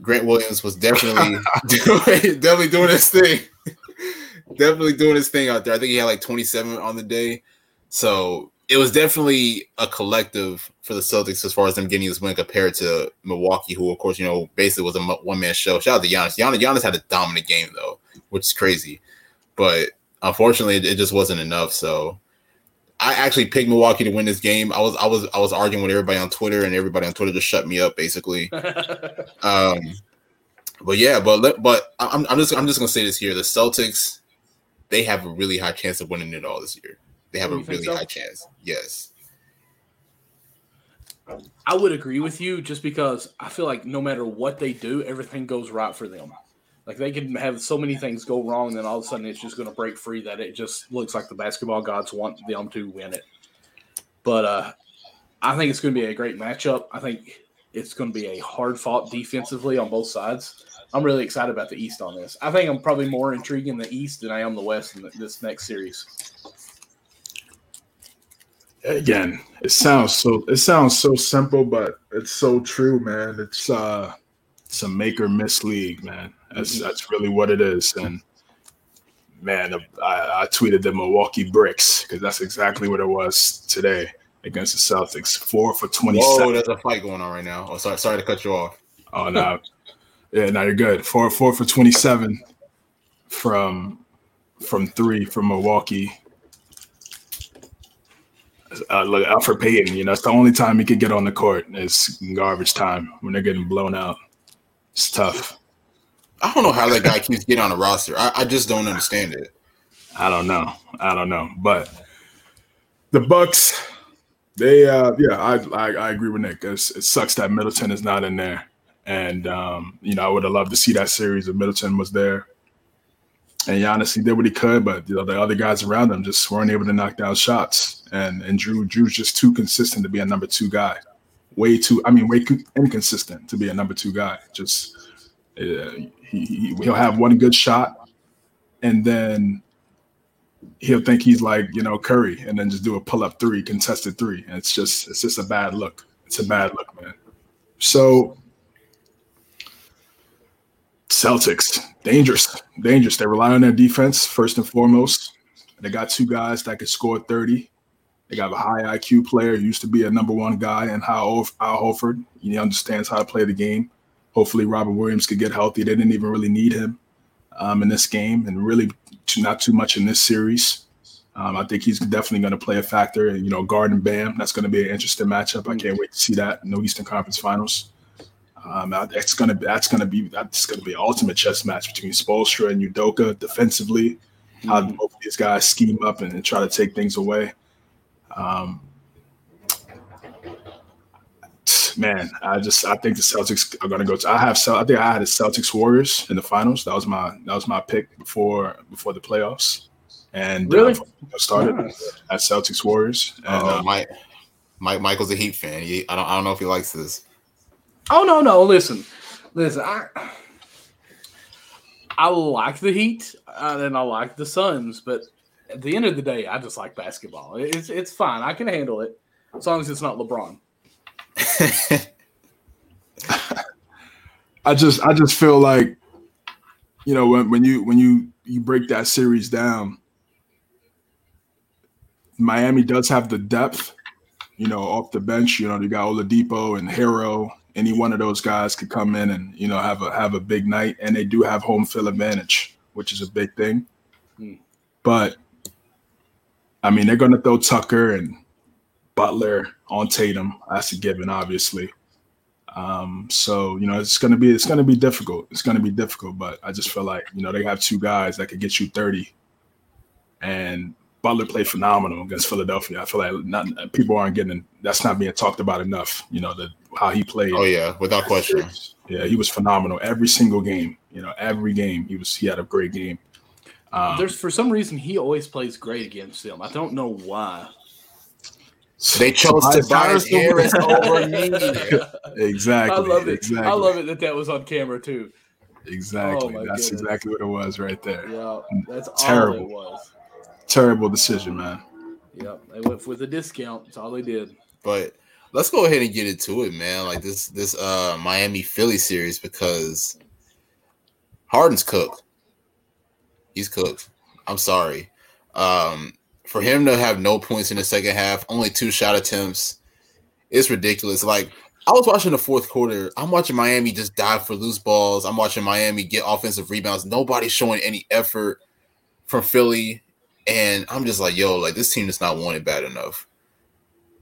Speaker 2: Grant Williams was definitely doing, definitely doing his thing. definitely doing his thing out there. I think he had like 27 on the day. So it was definitely a collective for the Celtics as far as them getting this win compared to Milwaukee, who of course you know basically was a one man show. Shout out to Giannis. Giannis. Giannis had a dominant game though, which is crazy, but unfortunately it just wasn't enough. So I actually picked Milwaukee to win this game. I was I was I was arguing with everybody on Twitter, and everybody on Twitter just shut me up basically. um, but yeah, but but I'm I'm just I'm just gonna say this here: the Celtics, they have a really high chance of winning it all this year. They have a really so? high chance. Yes.
Speaker 1: I would agree with you just because I feel like no matter what they do, everything goes right for them. Like they can have so many things go wrong, and then all of a sudden it's just going to break free that it just looks like the basketball gods want them to win it. But uh, I think it's going to be a great matchup. I think it's going to be a hard fought defensively on both sides. I'm really excited about the East on this. I think I'm probably more intrigued in the East than I am the West in this next series
Speaker 3: again, it sounds so it sounds so simple, but it's so true, man. It's uh it's a make or miss league, man. That's mm-hmm. that's really what it is. And man, I, I tweeted the Milwaukee Bricks because that's exactly what it was today against the Celtics. Four for twenty.
Speaker 2: Oh, there's a fight going on right now. Oh, sorry, sorry to cut you off.
Speaker 3: Oh no, yeah, no, you're good. Four four for twenty seven from from three from Milwaukee uh, look, Elfrid Payton, you know, it's the only time he could get on the court is garbage time when they're getting blown out. It's tough.
Speaker 2: I don't know how that guy keeps getting on the roster. I, I just don't understand it.
Speaker 3: I don't know. I don't know. But the Bucks, They, uh, yeah, I, I, I agree with Nick. It's, it sucks that Middleton is not in there, and um, you know, I would have loved to see that series if Middleton was there. And Giannis, he did what he could, but you know, the other guys around him just weren't able to knock down shots. And and Jrue, Jrue's just too consistent to be a number two guy. Way too, I mean, way inconsistent to be a number two guy. Just uh, he he'll have one good shot, and then he'll think he's like you know Curry, and then just do a pull up three, contested three, and it's just it's just a bad look. It's a bad look, man. So Celtics, dangerous, dangerous. They rely on their defense first and foremost. They got two guys that could score 30. They got a high IQ player, used to be a number one guy, and how Al Horford. He understands how to play the game. Hopefully, Robert Williams could get healthy. They didn't even really need him um, in this game, and really too, not too much in this series. Um, I think he's definitely going to play a factor. And you know, Garden Bam, that's going to be an interesting matchup. I can't wait to see that in the Eastern Conference Finals. Um, that's gonna that's gonna be that's gonna be an ultimate chess match between Spoelstra and Udoka defensively. How mm-hmm. both these guys scheme up and, and, try to take things away. Um, man, I just I think the Celtics are gonna go. To, I have I think I had the Celtics Warriors in the finals. That was my that was my pick before before the playoffs. And
Speaker 1: really
Speaker 3: uh, started nice. at Celtics Warriors. And,
Speaker 2: uh, Mike, Mike Michael's a Heat fan. He, I don't I don't know if he likes this.
Speaker 1: Oh no, no. Listen, listen. I I like the Heat uh, and I like the Suns, but at the end of the day, I just like basketball. It's it's fine. I can handle it as long as it's not LeBron.
Speaker 3: I just I just feel like you know when when you when you you break that series down, Miami does have the depth. You know, off the bench, you know, you got Oladipo and Herro any one of those guys could come in and you know have a have a big night, and they do have home field advantage, which is a big thing. Hmm. But I mean, they're going to throw Tucker and Butler on Tatum. That's a given, obviously. Um, so you know, it's going to be it's going to be difficult. It's going to be difficult, but I just feel like you know they have two guys that could get you thirty, and Butler played phenomenal against Philadelphia. I feel like not, people aren't getting that's not being talked about enough. You know the how he played.
Speaker 2: Oh yeah, without question.
Speaker 3: Yeah, he was phenomenal every single game. You know, every game he was he had a great game.
Speaker 1: Um, There's for some reason he always plays great against them. I don't know why.
Speaker 2: They chose to Tobias Harris over me.
Speaker 3: exactly.
Speaker 1: I love it.
Speaker 3: Exactly.
Speaker 1: I love it that that was on camera too.
Speaker 3: Exactly. Oh, that's goodness. exactly what it was right there.
Speaker 1: Yeah, that's terrible. All it was
Speaker 3: terrible decision, man.
Speaker 1: Yep, they went with a discount. That's all they did.
Speaker 2: But let's go ahead and get into it, man. Like this this uh Miami Philly series because Harden's cooked. He's cooked. I'm sorry. Um, for him to have no points in the second half, only two shot attempts, it's ridiculous. Like I was watching the fourth quarter. I'm watching Miami just dive for loose balls. I'm watching Miami get offensive rebounds. Nobody's showing any effort from Philly. And I'm just like, yo, like this team is not wanted bad enough.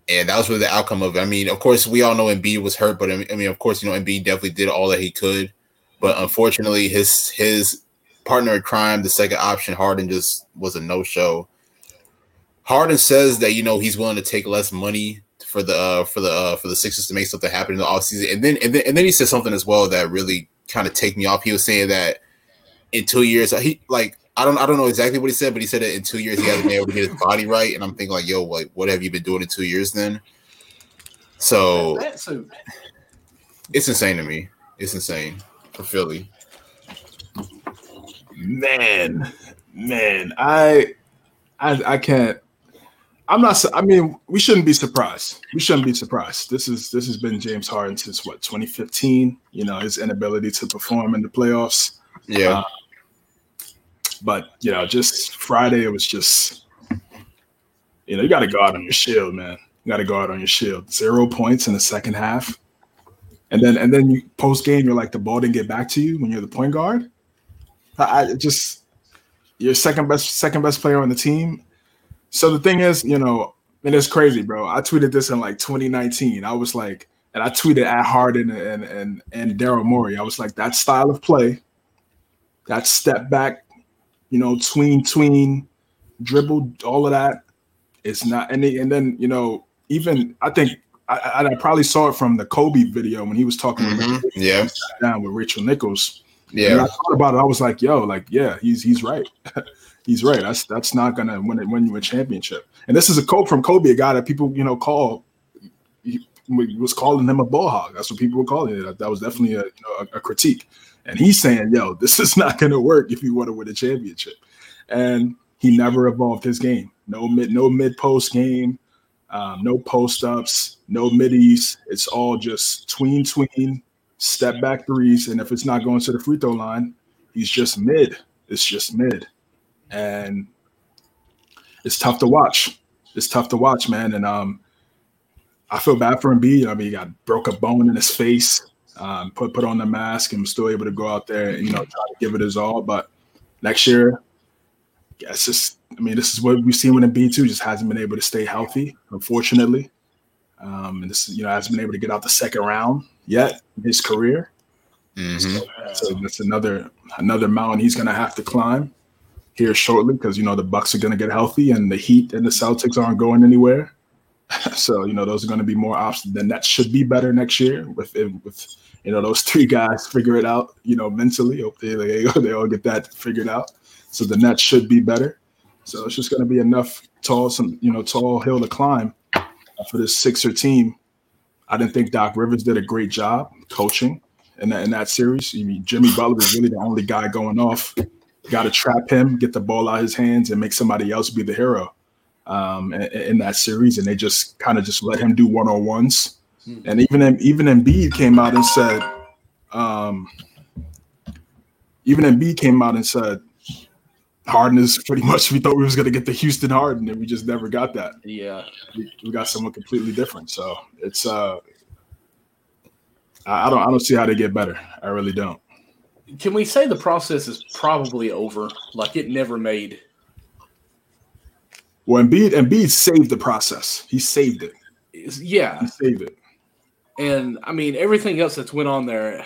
Speaker 2: And that was really the outcome of it. I mean, of course, we all know Embiid was hurt, but I mean, of course, you know, Embiid definitely did all that he could. But unfortunately, his his partner in crime, the second option, Harden, just was a no show. Harden says that you know he's willing to take less money for the uh, for the uh, for the Sixers to make something happen in the offseason. And then and then and then he said something as well that really kind of take me off. He was saying that in two years, he like I don't I don't know exactly what he said, but he said that in two years he hasn't been able to get his body right, and I'm thinking like, yo, like what have you been doing in two years then? So it's insane to me. It's insane for Philly.
Speaker 3: Man, man, I, I, I can't. I'm not. I mean, we shouldn't be surprised. We shouldn't be surprised. This is this has been James Harden since what 2015. You know his inability to perform in the playoffs.
Speaker 2: Yeah. Uh,
Speaker 3: but you know, just Friday, it was just you know, you got to guard on your shield, man. You got to guard on your shield. Zero points in the second half, and then and then you post game, you're like the ball didn't get back to you when you're the point guard. I, just you're second best second best player on the team. So the thing is, you know, and it's crazy, bro. I tweeted this in like 2019. I was like, and I tweeted at Harden and and and Daryl Morey. I was like, that style of play, that step back you know, tween, tween, dribble, all of that. It's not, and, and then, you know, even I think I, I, probably saw it from the Kobe video when he was talking
Speaker 2: mm-hmm. yeah
Speaker 3: down with Rachel Nichols.
Speaker 2: Yeah, And
Speaker 3: I thought about it. I was like, yo, like yeah, he's he's right. he's right. That's that's not gonna win it win you a championship. And this is a quote from Kobe, a guy that people you know call he was calling him a ball hog. That's what people were calling it. That was definitely a, you know, a, a critique. And he's saying, yo, this is not gonna work if you want to win a championship. And he never evolved his game. No mid, no mid post game, um, no post ups, no middies. It's all just tween tween, step back threes, and if it's not going to the free throw line, he's just mid. It's just mid, and it's tough to watch. It's tough to watch, man. And um, I feel bad for Embiid. I mean, he got broke a bone in his face, um, put put on the mask, and still able to go out there and you know try to give it his all. But next year, yeah, it's just. I mean, this is what we've seen with Embiid too. Just hasn't been able to stay healthy, unfortunately. Um, and this, you know, hasn't been able to get out the second round yet in his career.
Speaker 2: Mm-hmm.
Speaker 3: So, so that's another another mountain he's going to have to climb here shortly because you know the Bucks are going to get healthy and the Heat and the Celtics aren't going anywhere. so you know those are going to be more options. Then that should be better next year with with you know those three guys figure it out. You know mentally, hopefully they they all get that figured out. So the Nets should be better. So it's just going to be enough tall some you know tall hill to climb for this Sixer team. I didn't think Doc Rivers did a great job coaching in that in that series. I mean, Jimmy Butler was really the only guy going off. Got to trap him, get the ball out of his hands, and make somebody else be the hero um, in, in, that series. And they just kind of just let him do one on ones. Hmm. And even even Embiid came out and said, um, even Embiid came out and said, Harden is pretty much we thought we was going to get the Houston Harden and we just never got that.
Speaker 1: Yeah,
Speaker 3: we, we got someone completely different. So it's uh, I don't I don't see how they get better. I really don't.
Speaker 1: Can we say the process is probably over? Like it never made.
Speaker 3: Well, Embiid Embiid saved the process. He saved it.
Speaker 1: Yeah,
Speaker 3: he saved it.
Speaker 1: And I mean, everything else that's went on there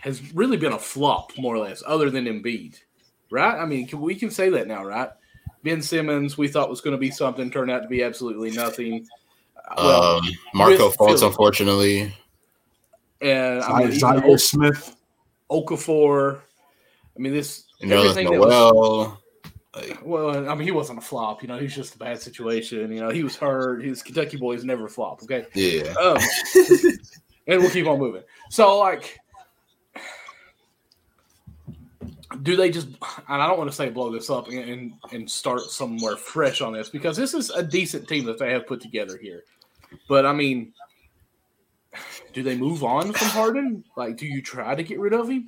Speaker 1: has really been a flop, more or less, other than Embiid right? I mean, can, we can say that now, right? Ben Simmons, we thought was going to be something, turned out to be absolutely nothing.
Speaker 2: Well, um, Markelle Fultz, unfortunately,
Speaker 1: and I mean,
Speaker 3: Zhaire Smith,
Speaker 1: Okafor. I mean, this and
Speaker 2: everything Noel.
Speaker 1: like, well, I mean, he wasn't a flop. You know, he was just a bad situation. You know, he was hurt. His Kentucky boys never flop. Okay.
Speaker 2: Yeah.
Speaker 1: Um, and we'll keep on moving. So, like, do they just and I don't want to say blow this up and and start somewhere fresh on this because this is a decent team that they have put together here. But I mean, do they move on from Harden? Like, do you try to get rid of him?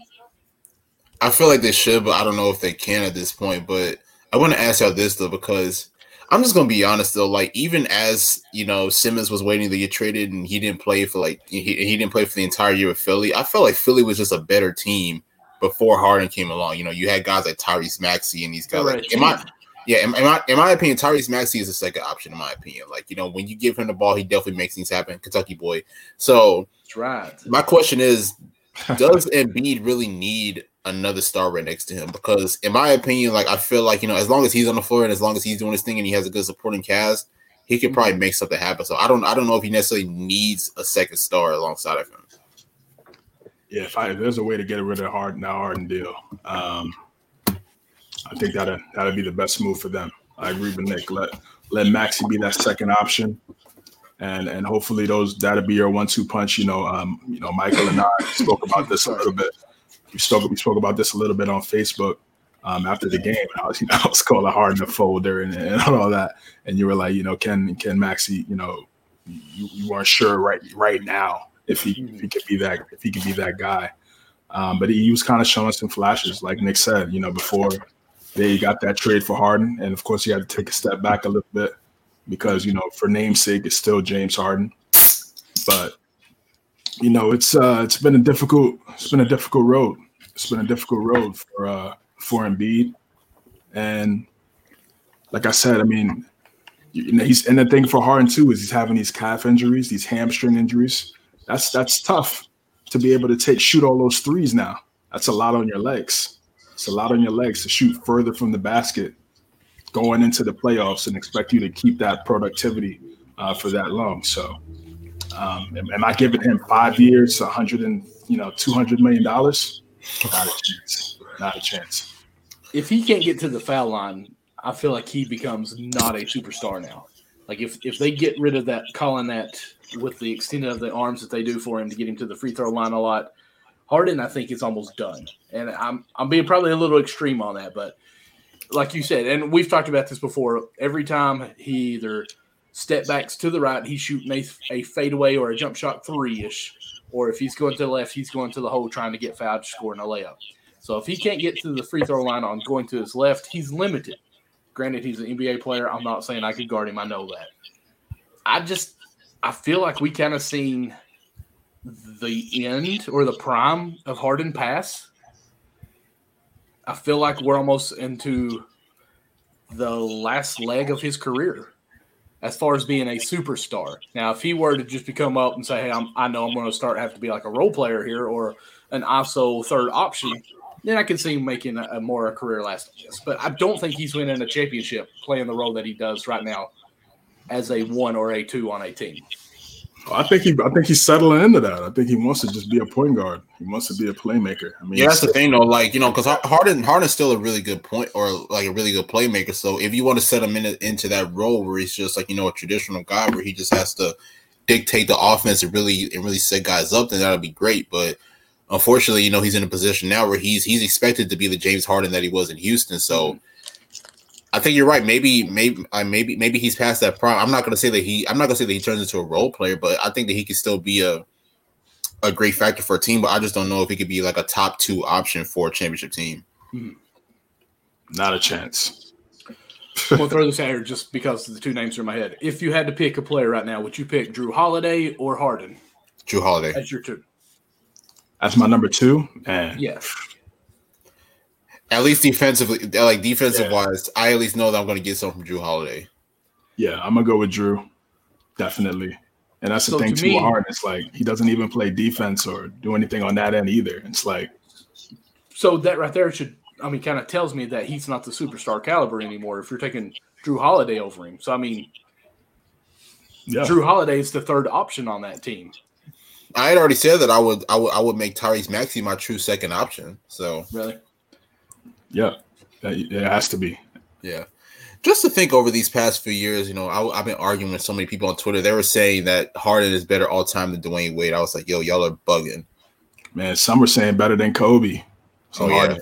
Speaker 2: I feel like they should, but I don't know if they can at this point. But I want to ask y'all this though, because I'm just gonna be honest though. Like, even as you know, Simmons was waiting to get traded and he didn't play for like he, he didn't play for the entire year with Philly. I felt like Philly was just a better team before Harden came along. You know, you had guys like Tyrese Maxey and these guys. Right. Like, in my, yeah, in, in, my in my opinion, Tyrese Maxey is a second option. In my opinion, like you know, when you give him the ball, he definitely makes things happen. Kentucky boy. So
Speaker 1: that's right.
Speaker 2: My question is, does Embiid really need another star right next to him? Because in my opinion, like I feel like you know, as long as he's on the floor and as long as he's doing his thing and he has a good supporting cast, he could probably mm-hmm. make something happen. So I don't I don't know if he necessarily needs a second star alongside of him
Speaker 3: yeah, if, I, if there's a way to get rid of the Harden, that Harden deal, um, I think that that'd be the best move for them. I agree with Nick. Let let Maxey be that second option, and and hopefully those that'll be your one-two punch. You know, um, you know, Michael and I spoke about this a little bit. We spoke we spoke about this a little bit on Facebook um, after the game. I was, you know, I was calling Harden a folder and, and all that, and you were like, you know, can can Maxey, you know, you, you weren't sure right right now if he if he could be that if he could be that guy. Um, but he, was kind of showing some flashes, like Nick said, you know, before they got that trade for Harden, and of course he had to take a step back a little bit because you know for namesake it's still James Harden, but you know it's uh, it's been a difficult it's been a difficult road. It's been a difficult road for uh, for Embiid, and like I said, I mean, you know, he's and the thing for Harden too is he's having these calf injuries, these hamstring injuries that's that's tough to be able to take shoot all those threes now. That's a lot on your legs. It's a lot on your legs to shoot further from the basket going into the playoffs and expect you to keep that productivity uh, for that long. So, um, am, am I giving him five years, a hundred and you know, two hundred million dollars? Not a chance. Not a chance.
Speaker 1: If he can't get to the foul line, I feel like he becomes not a superstar now. Like if if they get rid of that, calling that with the extent of the arms that they do for him to get him to the free throw line a lot, Harden, I think it's almost done. And I'm I'm being probably a little extreme on that, but like you said, and we've talked about this before. Every time he either step backs to the right, he's shooting a, a fadeaway or a jump shot three ish, or if he's going to the left, he's going to the hole trying to get fouled, scoring a layup. So if he can't get to the free throw line on going to his left, he's limited. Granted, he's an NBA player. I'm not saying I could guard him. I know that. I just I feel like we kind of seen the end or the prime of Harden pass. I feel like we're almost into the last leg of his career as far as being a superstar. Now, if he were to just become up and say, "Hey, I'm, I know I'm going to start have to be like a role player here or an ISO third option," then I can see him making a, a more a career lasting this. But I don't think he's winning a championship playing the role that he does right now as a one or a two on a team.
Speaker 3: Oh, I think he, I think he's settling into that. I think he wants to just be a point guard. He wants to be a playmaker. I mean,
Speaker 2: yeah, that's the thing though. Like you know, because Harden, Harden's still a really good point or like a really good playmaker. So if you want to set him in, into that role where he's just like you know a traditional guy where he just has to dictate the offense and really and really set guys up, then that'll be great. But unfortunately, you know, he's in a position now where he's he's expected to be the James Harden that he was in Houston. So. Mm-hmm I think you're right. Maybe, maybe, I maybe, maybe he's past that prime. I'm not going to say that he. I'm not going to say that he turns into a role player, but I think that he could still be a a great factor for a team. But I just don't know if he could be like a top two option for a championship team.
Speaker 3: Hmm. Not a chance.
Speaker 1: we'll throw this out here just because the two names are in my head. If you had to pick a player right now, would you pick Jrue Holiday or Harden?
Speaker 2: Jrue Holiday.
Speaker 1: That's your two.
Speaker 3: That's my number two. And
Speaker 1: yeah.
Speaker 2: At least defensively, like defensive yeah. wise, I at least know that I'm going to get something from Jrue Holiday.
Speaker 3: Yeah, I'm gonna go with Jrue, definitely. And that's the so thing to too me, hard. It's like he doesn't even play defense or do anything on that end either. It's like
Speaker 1: so that right there should I mean kind of tells me that he's not the superstar caliber anymore. If you're taking Jrue Holiday over him, so I mean, yeah. Jrue Holiday is the third option on that team.
Speaker 2: I had already said that I would I would I would make Tyrese Maxey my true second option. So
Speaker 1: really,
Speaker 3: yeah, it has to be.
Speaker 2: Yeah. Just to think over these past few years, you know, I, have been arguing with so many people on Twitter. They were saying that Harden is better all time than Dwyane Wade. I was like, yo, y'all are bugging.
Speaker 3: Man, some were saying better than Kobe.
Speaker 2: oh, yeah.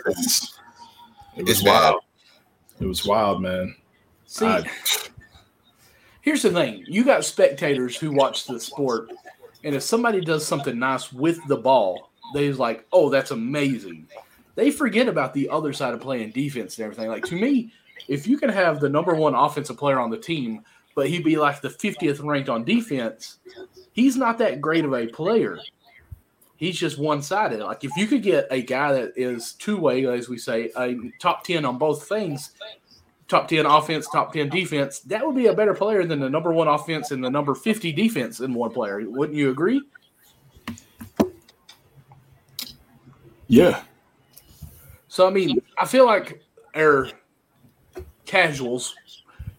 Speaker 3: It was it's wild. Bad. It was wild, man.
Speaker 1: See, I, here's the thing you got spectators who watch the sport, and if somebody does something nice with the ball, they're like, oh, that's amazing they forget about the other side of playing defense and everything. Like to me, if you can have the number one offensive player on the team, but he'd be like the 50th ranked on defense, he's not that great of a player. He's just one sided. Like if you could get a guy that is two way, as we say, a top 10 on both things, top 10 offense, top 10 defense, that would be a better player than the number one offense and the number 50 defense in one player. Wouldn't you agree?
Speaker 3: Yeah,
Speaker 1: so I mean, I feel like our casuals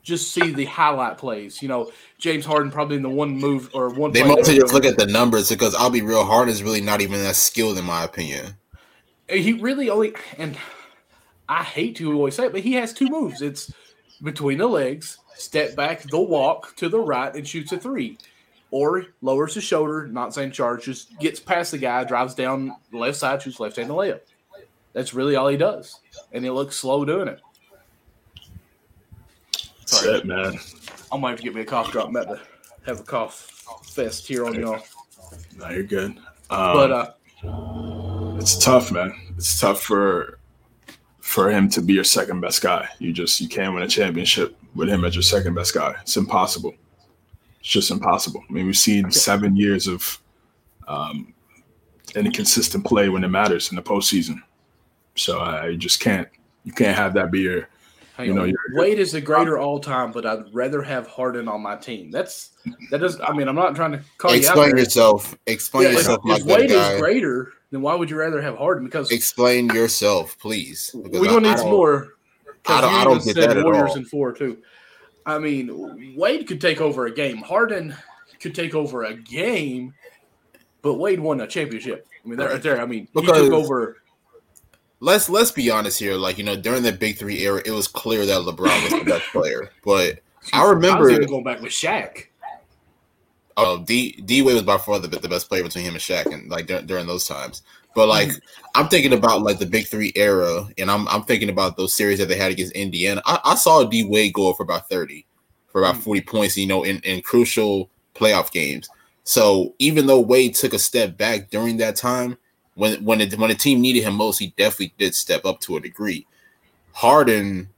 Speaker 1: just see the highlight plays. You know, James Harden probably in the one move or one.
Speaker 2: They mostly just look at the numbers because I'll be real. Harden is really not even that skilled in my opinion.
Speaker 1: He really only and I hate to always say it, but he has two moves. It's between the legs, step back, the walk to the right, and shoots a three. Or lowers his shoulder, not saying charge, just gets past the guy, drives down the left side, shoots left hand layup. That's really all he does, and he looks slow doing it.
Speaker 3: Sorry, That's it, man.
Speaker 1: I might have to get me a cough drop. I'm about to have a cough fest here on y'all.
Speaker 3: No, you're good.
Speaker 1: Um, but uh,
Speaker 3: it's tough, man. It's tough for for him to be your second best guy. You just you can't win a championship with him as your second best guy. It's impossible. It's just impossible. I mean, we've seen seven years of um, inconsistent play when it matters in the postseason. So I just can't. You can't have that be your.
Speaker 1: Hang you know, your, Wade is the greater all time, but I'd rather have Harden on my team. That's that does. I mean, I'm not trying to call
Speaker 2: Explain
Speaker 1: you out
Speaker 2: yourself. Explain yeah, yourself.
Speaker 1: If, if Wade guy. is greater, then why would you rather have Harden? Because
Speaker 2: explain yourself, please.
Speaker 1: We're gonna need some more.
Speaker 2: I don't. I don't get that at
Speaker 1: Warriors
Speaker 2: all.
Speaker 1: and four too. I mean, Wade could take over a game. Harden could take over a game, but Wade won a championship. I mean, that right there. I mean, because he took over.
Speaker 2: Let's let's be honest here. Like you know, during the Big Three era, it was clear that LeBron was the best player. But I remember
Speaker 1: I going back with Shaq.
Speaker 2: Oh, D D Wade was by far the, the best player between him and Shaq, and like during, during those times. But like, mm-hmm. I'm thinking about like the Big Three era, and I'm I'm thinking about those series that they had against Indiana. I, I saw D Wade go up for about thirty, for about mm-hmm. forty points. You know, in in crucial playoff games. So even though Wade took a step back during that time, when when it, when the team needed him most, he definitely did step up to a degree. Harden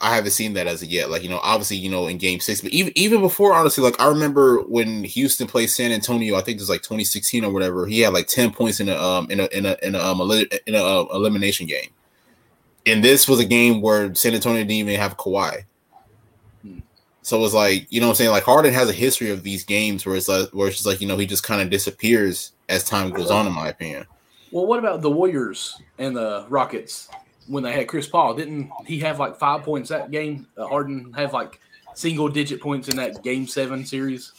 Speaker 2: I haven't seen that as of yet. Like you know, obviously you know in Game Six, but even even before, honestly, like I remember when Houston played San Antonio. I think it was like 2016 or whatever. He had like 10 points in a um in a in a in a um in a uh, elimination game. And this was a game where San Antonio didn't even have Kawhi. So it was like you know what I'm saying. Like Harden has a history of these games where it's like where it's just like you know he just kind of disappears as time goes on. In my opinion.
Speaker 1: Well, what about the Warriors and the Rockets? When they had Chris Paul. Didn't he have like five points that game? Uh, Harden have like single digit points in that game seven series.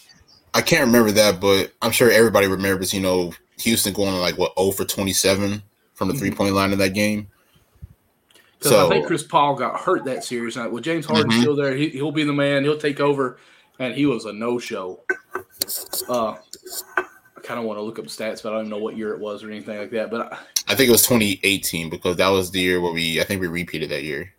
Speaker 2: I can't remember that, but I'm sure everybody remembers. You know, Houston going like what 0 for 27 from the mm-hmm. three point line in that game.
Speaker 1: So I think Chris Paul got hurt that series. Now, with James Harden mm-hmm. still there, he, will be the man. He'll take over, and he was a no show. Uh, kind of want to look up stats, but I don't even know what year it was or anything like that. But I,
Speaker 2: I think it was 2018 because that was the year where we I think we repeated that year.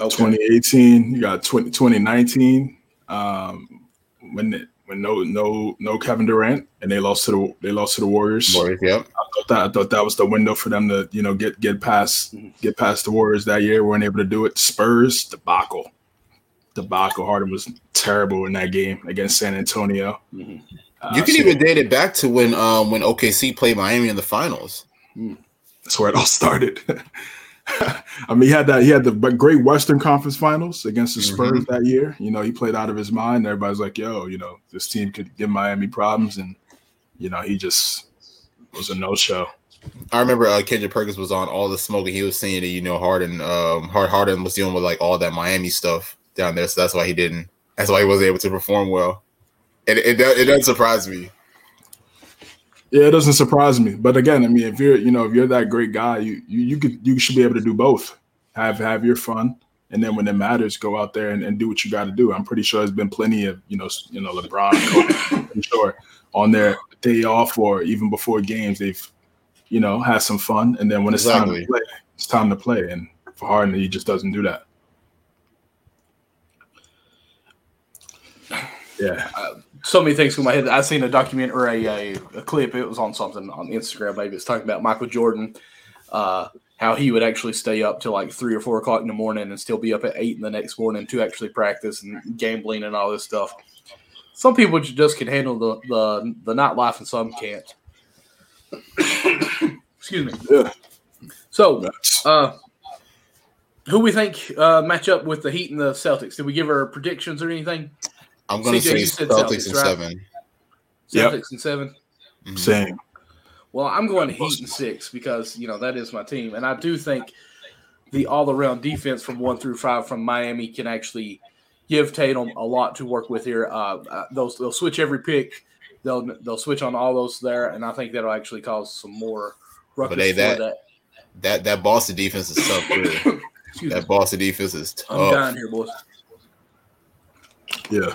Speaker 3: Okay. 2018, you got 20, 2019 um, when when no no no Kevin Durant and they lost to the they lost to the Warriors.
Speaker 2: Warriors, yep.
Speaker 3: I thought that I thought that was the window for them to you know get get past get past the Warriors that year. weren't able to do it. Spurs debacle, debacle. Harden was terrible in that game against San Antonio.
Speaker 2: Mm-hmm. Uh, you can so, even date it back to when um when OKC played Miami in the finals.
Speaker 3: That's where it all started. I mean, he had that. He had the great Western Conference Finals against the Spurs mm-hmm. that year. You know, he played out of his mind. Everybody's like, "Yo, you know, this team could give Miami problems," and you know, he just was a no-show.
Speaker 2: I remember uh, Kendrick Perkins was on all the smoke, and he was saying that you know Harden, um, Hard Harden was dealing with like all that Miami stuff down there, so that's why he didn't. That's why he wasn't able to perform well. It it, it, it does surprise me.
Speaker 3: Yeah, it doesn't surprise me. But again, I mean, if you're, you know, if you're that great guy, you you you could you should be able to do both. Have have your fun, and then when it matters, go out there and, and do what you got to do. I'm pretty sure there's been plenty of you know you know LeBron, I'm sure on their day off or even before games, they've you know had some fun, and then when it's exactly. time to play, it's time to play. And for Harden, he just doesn't do that.
Speaker 1: Yeah. Uh, so many things in my head. I seen a document or a, a, a, clip. It was on something on Instagram. Maybe it's talking about Michael Jordan, uh, how he would actually stay up till like three or four o'clock in the morning and still be up at eight in the next morning to actually practice and gambling and all this stuff. Some people just can handle the the, the nightlife and some can't. Excuse me. Yeah. So, uh, who we think uh, match up with the Heat and the Celtics? Did we give our predictions or anything?
Speaker 2: I'm going to say Celtics, Celtics and right? seven.
Speaker 1: Celtics yep. and 7
Speaker 3: mm-hmm. Same.
Speaker 1: Well, I'm going to Heat and six because you know that is my team, and I do think the all-around defense from one through five from Miami can actually give Tatum a lot to work with here. Uh, uh they'll they'll switch every pick. They'll they'll switch on all those there, and I think that'll actually cause some more ruckus but hey,
Speaker 2: that, that that that Boston defense is tough. that Boston defense is tough.
Speaker 1: I'm dying here, boys.
Speaker 3: Yeah.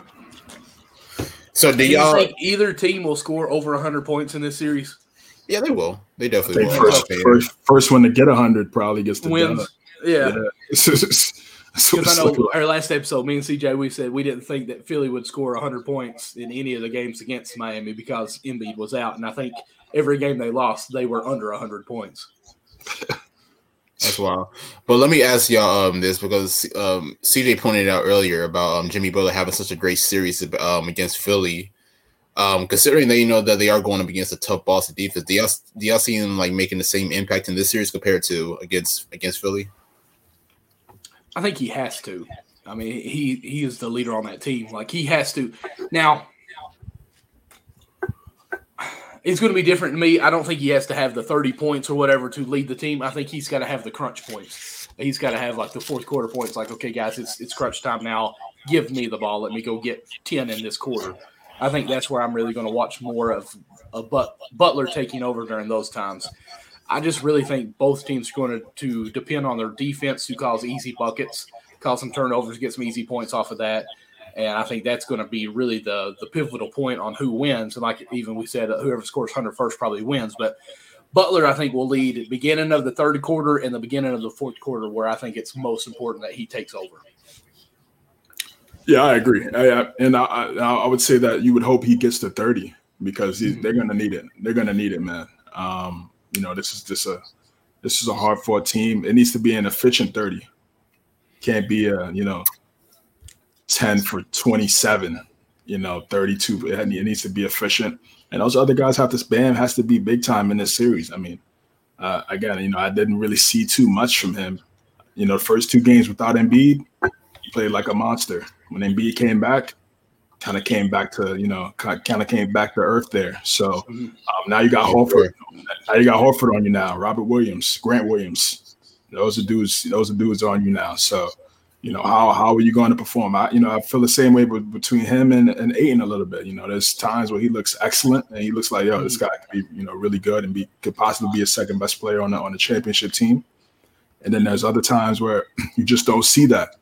Speaker 2: So do, do y'all think
Speaker 1: either team will score over 100 points in this series?
Speaker 2: Yeah, they will. They definitely will.
Speaker 3: First, first, first, one to get 100 probably gets the
Speaker 1: wins. Yeah. yeah. Because I know our last episode, me and CJ, we said we didn't think that Philly would score 100 points in any of the games against Miami because Embiid was out, and I think every game they lost, they were under 100 points.
Speaker 2: That's wild. But let me ask y'all um, this because um, CJ pointed out earlier about um, Jimmy Butler having such a great series um, against Philly. Um, considering that you know that they are going up against a tough Boston defense, do y'all, do y'all see him like making the same impact in this series compared to against against Philly?
Speaker 1: I think he has to. I mean, he he is the leader on that team. Like he has to. Now, it's going to be different to me. I don't think he has to have the 30 points or whatever to lead the team. I think he's got to have the crunch points. He's got to have like the fourth quarter points. Like, okay, guys, it's it's crunch time now. give me the ball. Let me go get 10 in this quarter. I think that's where I'm really going to watch more of, a but, Butler taking over during those times. I just really think both teams are going to, to depend on their defense to cause easy buckets, cause some turnovers, get some easy points off of that. And I think that's going to be really the the pivotal point on who wins. And like even we said, whoever scores 100 first probably wins. But Butler, I think, will lead beginning of the third quarter and the beginning of the fourth quarter, where I think it's most important that he takes over.
Speaker 3: Yeah, I agree. I, I, and I, I, would say that you would hope he gets to 30 because he, they're going to need it. They're going to need it, man. Um, you know, this is just a this is a hard fought team. It needs to be an efficient 30. Can't be a, you know, 10 for 27, you know, 32. It needs to be efficient. And those other guys have to Bam has to be big time in this series. I mean, uh, again, you know, I didn't really see too much from him. You know, first two games without Embiid, he played like a monster. When Embiid came back, kind of came back to you know kind of came back to earth there. So um, now you got Horford. Now you got Horford on you now. Robert Williams, Grant Williams. Those are dudes. Those are dudes on you now. So you know how how are you going to perform? I you know I feel the same way between him and and Ayton a little bit. You know, there's times where he looks excellent and he looks like yo, this mm-hmm. guy could be you know really good and be could possibly be a second best player on the on the championship team. And then there's other times where you just don't see that.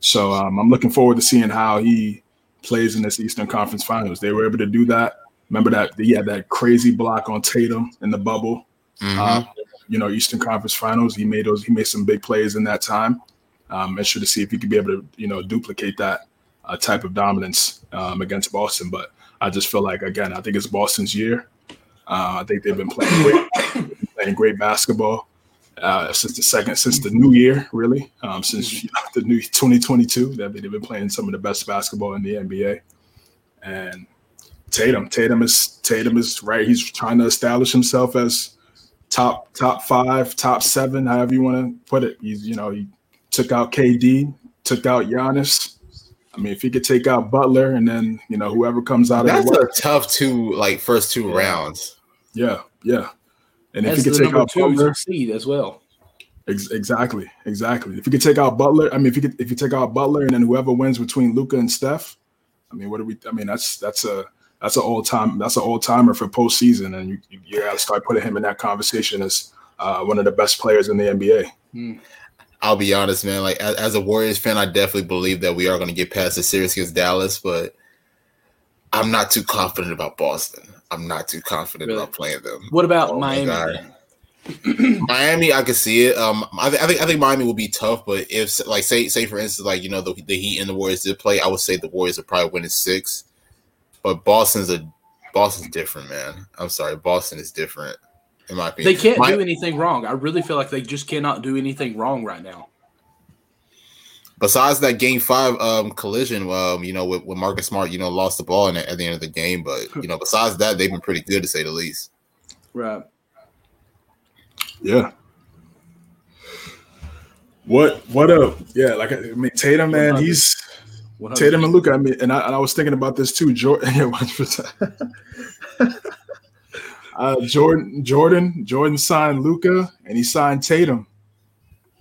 Speaker 3: So um, I'm looking forward to seeing how he plays in this Eastern Conference Finals. They were able to do that. Remember that he had that crazy block on Tatum in the bubble. Mm-hmm. Uh, you know, Eastern Conference Finals. He made those. He made some big plays in that time. Um, and sure to see if he could be able to, you know, duplicate that uh, type of dominance um, against Boston. But I just feel like again, I think it's Boston's year. Uh, I think they've been playing great, playing great basketball uh, since the second, since the new year, really, um, since you know, the new 2022. That they've been playing some of the best basketball in the NBA. And Tatum, Tatum is Tatum is right. He's trying to establish himself as top top five, top seven, however you want to put it. He's you know he took out KD, took out Giannis. I mean, if he could take out Butler and then you know whoever comes out
Speaker 2: that's of that's a tough two like first two rounds.
Speaker 3: Yeah, yeah. And
Speaker 1: if you could take out Butler, seed as well.
Speaker 3: Ex- exactly, exactly. If you could take out Butler, I mean, if you could, if you take out Butler, and then whoever wins between Luka and Steph, I mean, what do we? I mean, that's that's a that's an all time that's an all timer for postseason, and you you, you got to start putting him in that conversation as uh, one of the best players in the NBA.
Speaker 2: Hmm. I'll be honest, man. Like as, as, a Warriors fan, I definitely believe that we are going to get past the series against Dallas, but I'm not too confident about Boston. I'm not too confident really? about playing them.
Speaker 1: What about oh Miami?
Speaker 2: Miami, I can see it. Um, I, th- I, think I think Miami will be tough, but if like say say for instance, like you know the, the Heat and the Warriors did play, I would say the Warriors would probably win in six. But Boston's a Boston's different, man. I'm sorry, Boston is different. In my opinion,
Speaker 1: they can't my, do anything wrong. I really feel like they just cannot do anything wrong right now
Speaker 2: besides that game five um, collision, um, you know, with, with Marcus Smart, you know, lost the ball in, at the end of the game. But you know, besides that, they've been pretty good to say the least.
Speaker 1: Right.
Speaker 3: Yeah. What what up? Yeah, like I mean Tatum, man, he's 100. Tatum and Luka. I mean, and I, and I was thinking about this too. Jordan, uh, Jordan, Jordan, Jordan signed Luka, and he signed Tatum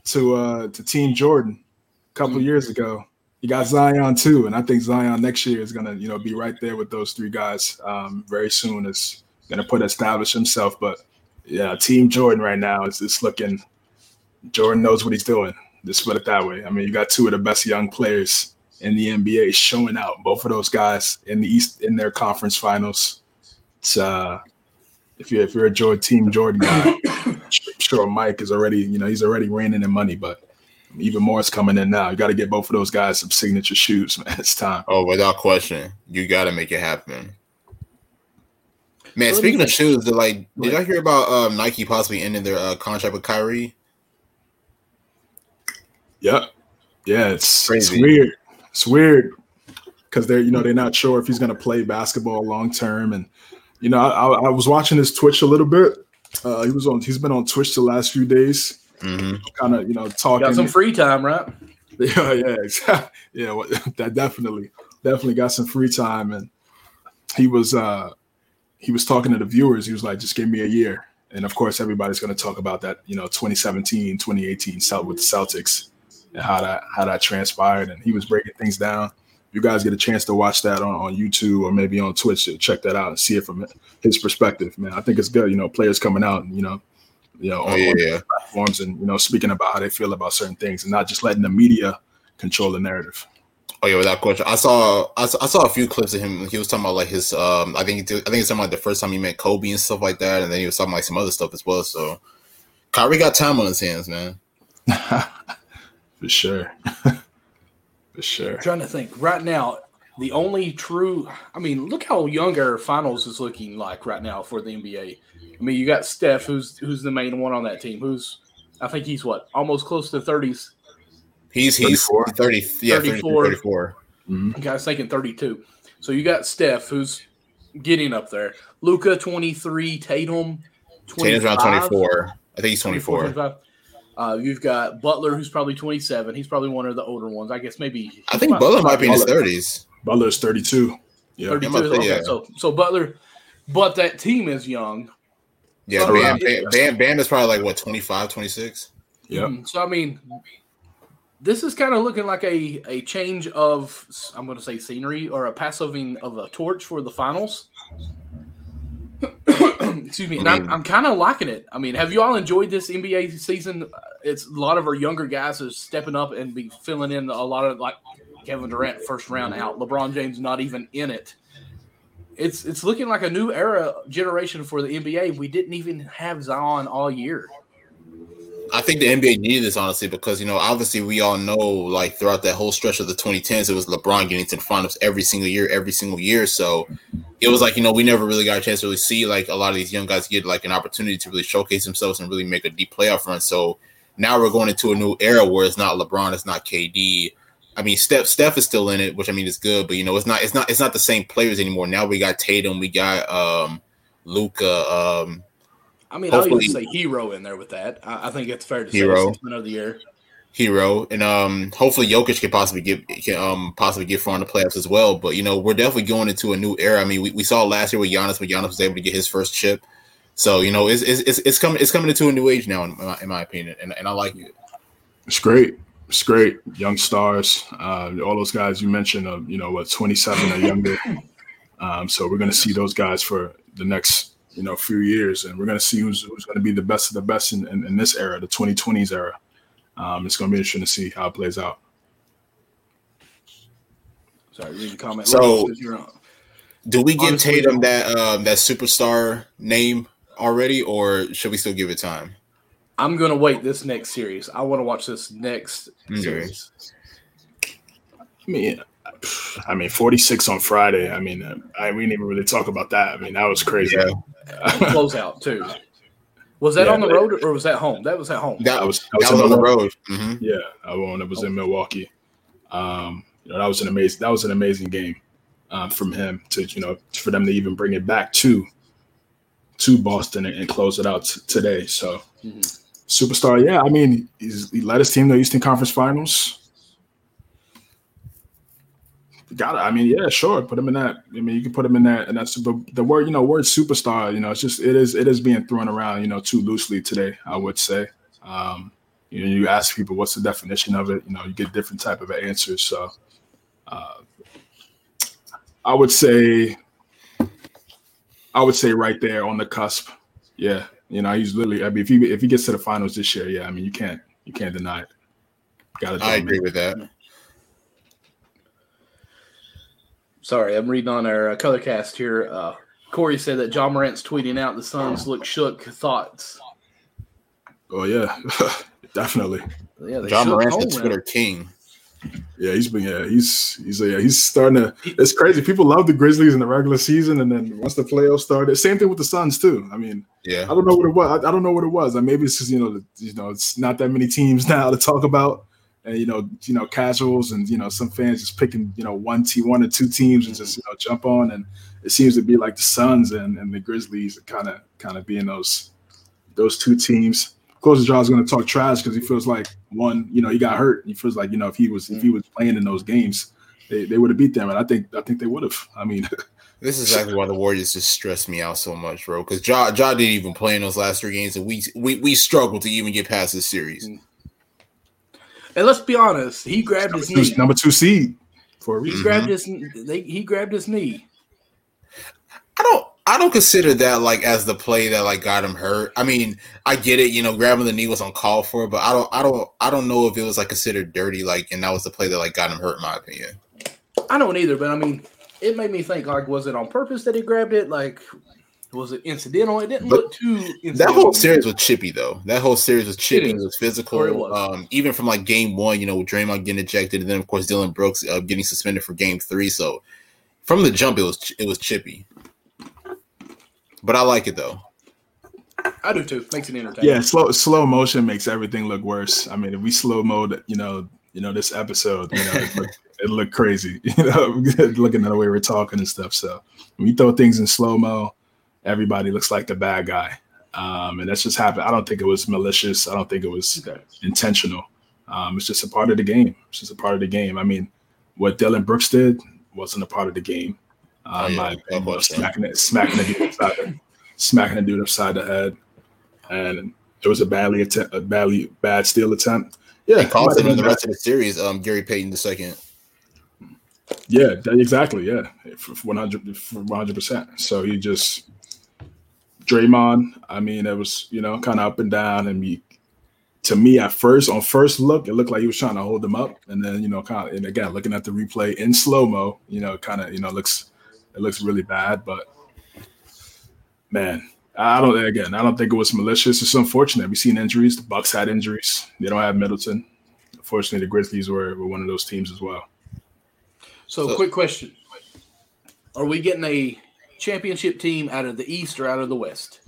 Speaker 3: to uh to Team Jordan a couple mm-hmm. years ago. You got Zion too, and I think Zion next year is gonna, you know, be right there with those three guys. Um, very soon is gonna put establish himself. But yeah, Team Jordan right now is just looking. Jordan knows what he's doing. Just put it that way. I mean, you got two of the best young players in the NBA showing out. Both of those guys in the East in their conference finals. It's uh, if you're if you're a Jordan Team Jordan guy, sure Mike is already you know he's already reigning in money, but even more is coming in now. You got to get both of those guys some signature shoes, man. It's time.
Speaker 2: Oh, without question, you got to make it happen. Man, speaking of shoes, the like, did y'all hear about um, Nike possibly ending their uh, contract with Kyrie?
Speaker 3: Yep. Yeah, it's, Crazy. it's weird. It's weird because they're you know they're not sure if he's going to play basketball long term, and you know I, I, was watching his Twitch a little bit. Uh, he was on. He's been on Twitch the last few days mm-hmm. kind of you know talking.
Speaker 1: Got some free time, right?
Speaker 3: Yeah, yeah, exactly. Yeah, well, that definitely, definitely got some free time, and he was uh he was talking to the viewers. He was like, "Just give me a year." And of course, everybody's going to talk about that, you know, 2017, 2018 with the Celtics. and how that how that transpired, and he was breaking things down. You guys get a chance to watch that on, on YouTube or maybe on Twitch, to check that out and see it from his perspective. Man, I think it's good. You know, players coming out and you know, you know,
Speaker 2: oh, yeah, yeah.
Speaker 3: platforms and you know, speaking about how they feel about certain things and not just letting the media control the narrative.
Speaker 2: Oh yeah, without question. I saw I saw, I saw a few clips of him. He was talking about like his um. I think he did, I think he's talking about the first time he met Kobe and stuff like that, and then he was talking like some other stuff as well. So, Kyrie got time on his hands, man.
Speaker 3: For sure. For sure.
Speaker 1: I'm trying to think right now. The only true, I mean, look how younger finals is looking like right now for the NBA. I mean, you got Steph, who's who's the main one on that team. Who's, I think he's what, almost close to thirties
Speaker 2: He's he's 34. 30, yeah, 34. 34.
Speaker 1: Mm-hmm. Okay, I was thinking 32. So you got Steph, who's getting up there. Luka 23. Tatum,
Speaker 2: 25. Tatum's around 24. I think he's 24. 24
Speaker 1: uh, you've got Butler, who's probably 27. He's probably one of the older ones. I guess maybe.
Speaker 2: I think Butler might be in his 30s.
Speaker 3: Butler's 32.
Speaker 1: Yeah. 32. Okay, yeah. so, so Butler, but that team is young.
Speaker 2: Yeah, Bam, Bam, Bam, Bam is probably like what, 25, 26?
Speaker 3: Yeah. Mm-hmm.
Speaker 1: So, I mean, this is kind of looking like a, a change of I'm going to say scenery or a passing of a torch for the finals. Excuse me, and I'm, I'm kind of liking it. I mean, have you all enjoyed this NBA season? Uh, it's a lot of our younger guys are stepping up and be filling in a lot of like Kevin Durant first round out, LeBron James not even in it. It's it's looking like a new era generation for the NBA. We didn't even have Zion all year.
Speaker 2: I think the NBA needed this honestly because you know obviously we all know like throughout that whole stretch of the 2010s it was LeBron getting to the finals every single year, every single year. So it was like you know we never really got a chance to really see like a lot of these young guys get like an opportunity to really showcase themselves and really make a deep playoff run. So now we're going into a new era where it's not LeBron, it's not KD. I mean, Steph Steph is still in it, which I mean is good, but you know it's not it's not it's not the same players anymore. Now we got Tatum, we got um Luka, um
Speaker 1: I mean, Hopefully, I'll even say Herro in there with that. I, I think it's fair to
Speaker 2: Herro.
Speaker 1: say of the year.
Speaker 2: Herro, and um, hopefully Jokic can possibly get can um possibly get far in the playoffs as well. But you know, we're definitely going into a new era. I mean, we, we saw last year with Giannis, when Giannis was able to get his first chip. So you know, it's it's, it's coming it's coming into a new age now, in my, in my opinion, and, and I like it.
Speaker 3: It's great. It's great. Young stars, uh, all those guys you mentioned, uh, you know, what twenty seven or younger. Um, so we're going to see those guys for the next you know few years, and we're going to see who's who's going to be the best of the best in, in, in this era, the 2020s era. Um, it's going to be interesting to see how it plays out.
Speaker 1: Sorry, read the comment.
Speaker 2: So, do we give Honestly, Tatum that um, that superstar name already, or should we still give it time?
Speaker 1: I'm going to wait this next series. I want to watch this next okay. series.
Speaker 3: I mean, I mean, 46 on Friday. I mean, uh, I, we didn't even really talk about that. I mean, that was crazy. Yeah.
Speaker 1: Closeout too. Was that yeah, on the road or was that home? That was at home.
Speaker 3: That was, that was, that was on the road. Mm-hmm. Yeah, I won. It was in Milwaukee. Um, you know, that was an amazing. That was an amazing game um, from him to you know for them to even bring it back to to Boston and, and close it out t- today. So, mm-hmm. superstar. Yeah, I mean, he led his team to the Eastern Conference Finals. Got it. I mean, yeah, sure. Put him in that. I mean, you can put him in that, and that's the, the word. You know, word superstar. You know, it's just it is it is being thrown around. You know, too loosely today. I would say. Um, you know, you ask people what's the definition of it. You know, you get different type of answers. So, uh, I would say, I would say right there on the cusp. Yeah, you know, he's literally. I mean, if he if he gets to the finals this year, yeah, I mean, you can't you can't deny it.
Speaker 2: Got I agree with that.
Speaker 1: Sorry, I'm reading on our uh, color cast here. Uh, Corey said that Ja Morant's tweeting out the Suns look shook. Thoughts?
Speaker 3: Oh yeah, definitely.
Speaker 2: Yeah, Ja Morant's the Twitter king.
Speaker 3: Yeah, he's been yeah, he's he's yeah, he's starting to it's crazy. People love the Grizzlies in the regular season and then once the playoffs started, same thing with the Suns too. I mean,
Speaker 2: yeah, I
Speaker 3: don't know what it was. I, I don't know what it was. Like maybe it's just you know, you know, it's not that many teams now to talk about and you know, you know, casuals and you know, some fans just picking, you know, one team, one or two teams and just you know jump on. And it seems to be like the Suns and, and the Grizzlies kind of kind of being those those two teams. Of course, Ja's going to talk trash because he feels like one, you know, he got hurt. He feels like you know if he was if he mm. was playing in those games, they, they would have beat them, and I think I think they would have. I mean.
Speaker 2: This is exactly why the Warriors just stress me out so much, bro. Because Ja, ja didn't even play in those last three games, and we we we struggled to even get past this series. Mm.
Speaker 1: And let's be honest, he grabbed
Speaker 3: number
Speaker 1: his
Speaker 3: two,
Speaker 1: knee.
Speaker 3: number two seed for a
Speaker 1: He
Speaker 3: reason.
Speaker 1: grabbed his. They, he grabbed his knee.
Speaker 2: I don't I don't consider that like as the play that like got him hurt. I mean, I get it, you know, grabbing the knee was uncalled for, but I don't I don't I don't know if it was like considered dirty, like and that was the play that like got him hurt in my opinion.
Speaker 1: I don't either, but I mean, it made me think like, was it on purpose that he grabbed it? Like, was it incidental? It didn't
Speaker 2: But
Speaker 1: look too.
Speaker 2: That whole series was chippy though. That whole series was chippy. It,
Speaker 1: is.
Speaker 2: was physical.
Speaker 1: It was.
Speaker 2: Um, even from like game one, you know, with Draymond getting ejected, and then of course Dillon Brooks uh, getting suspended for game three. So from the jump, it was it was chippy. But I like it though.
Speaker 1: I do too. Makes it entertaining.
Speaker 3: Yeah, slow slow motion makes everything look worse. I mean, if we slow mode, you know, you know, this episode, you know, it looked, it looked crazy. You know, looking at the way we're talking and stuff. So when you throw things in slow mo, everybody looks like the bad guy. Um, and that's just happened. I don't think it was malicious. I don't think it was
Speaker 1: Okay.
Speaker 3: intentional. Um, it's just a part of the game. It's just a part of the game. I mean, what Dillon Brooks did wasn't a part of the game. Um,
Speaker 2: Oh, yeah.
Speaker 3: opinion,
Speaker 2: course, yeah.
Speaker 3: smacking it, smacking the dude upside, the, smacking the dude upside the head, and it was a badly attempt, a badly bad steal attempt. Yeah,
Speaker 2: It cost him in the rest of the series. Um, Gary Payton the second.
Speaker 3: Yeah, that- exactly. Yeah, one hundred, one hundred percent. So he just Draymond. I mean, it was you know kind of up and down, and he, to me at first, on first look, it looked like he was trying to hold him up, and then you know, kind of, and again, looking at the replay in slow mo, you know, kind of, you know, looks it looks really bad, but man, I don't again, I don't think it was malicious. It's unfortunate. We've seen injuries. The Bucks had injuries. They don't have Middleton. Unfortunately, the Grizzlies were, were one of those teams as well.
Speaker 1: So,
Speaker 2: So-
Speaker 1: quick question: Are we getting a championship team out of the East or out of the West?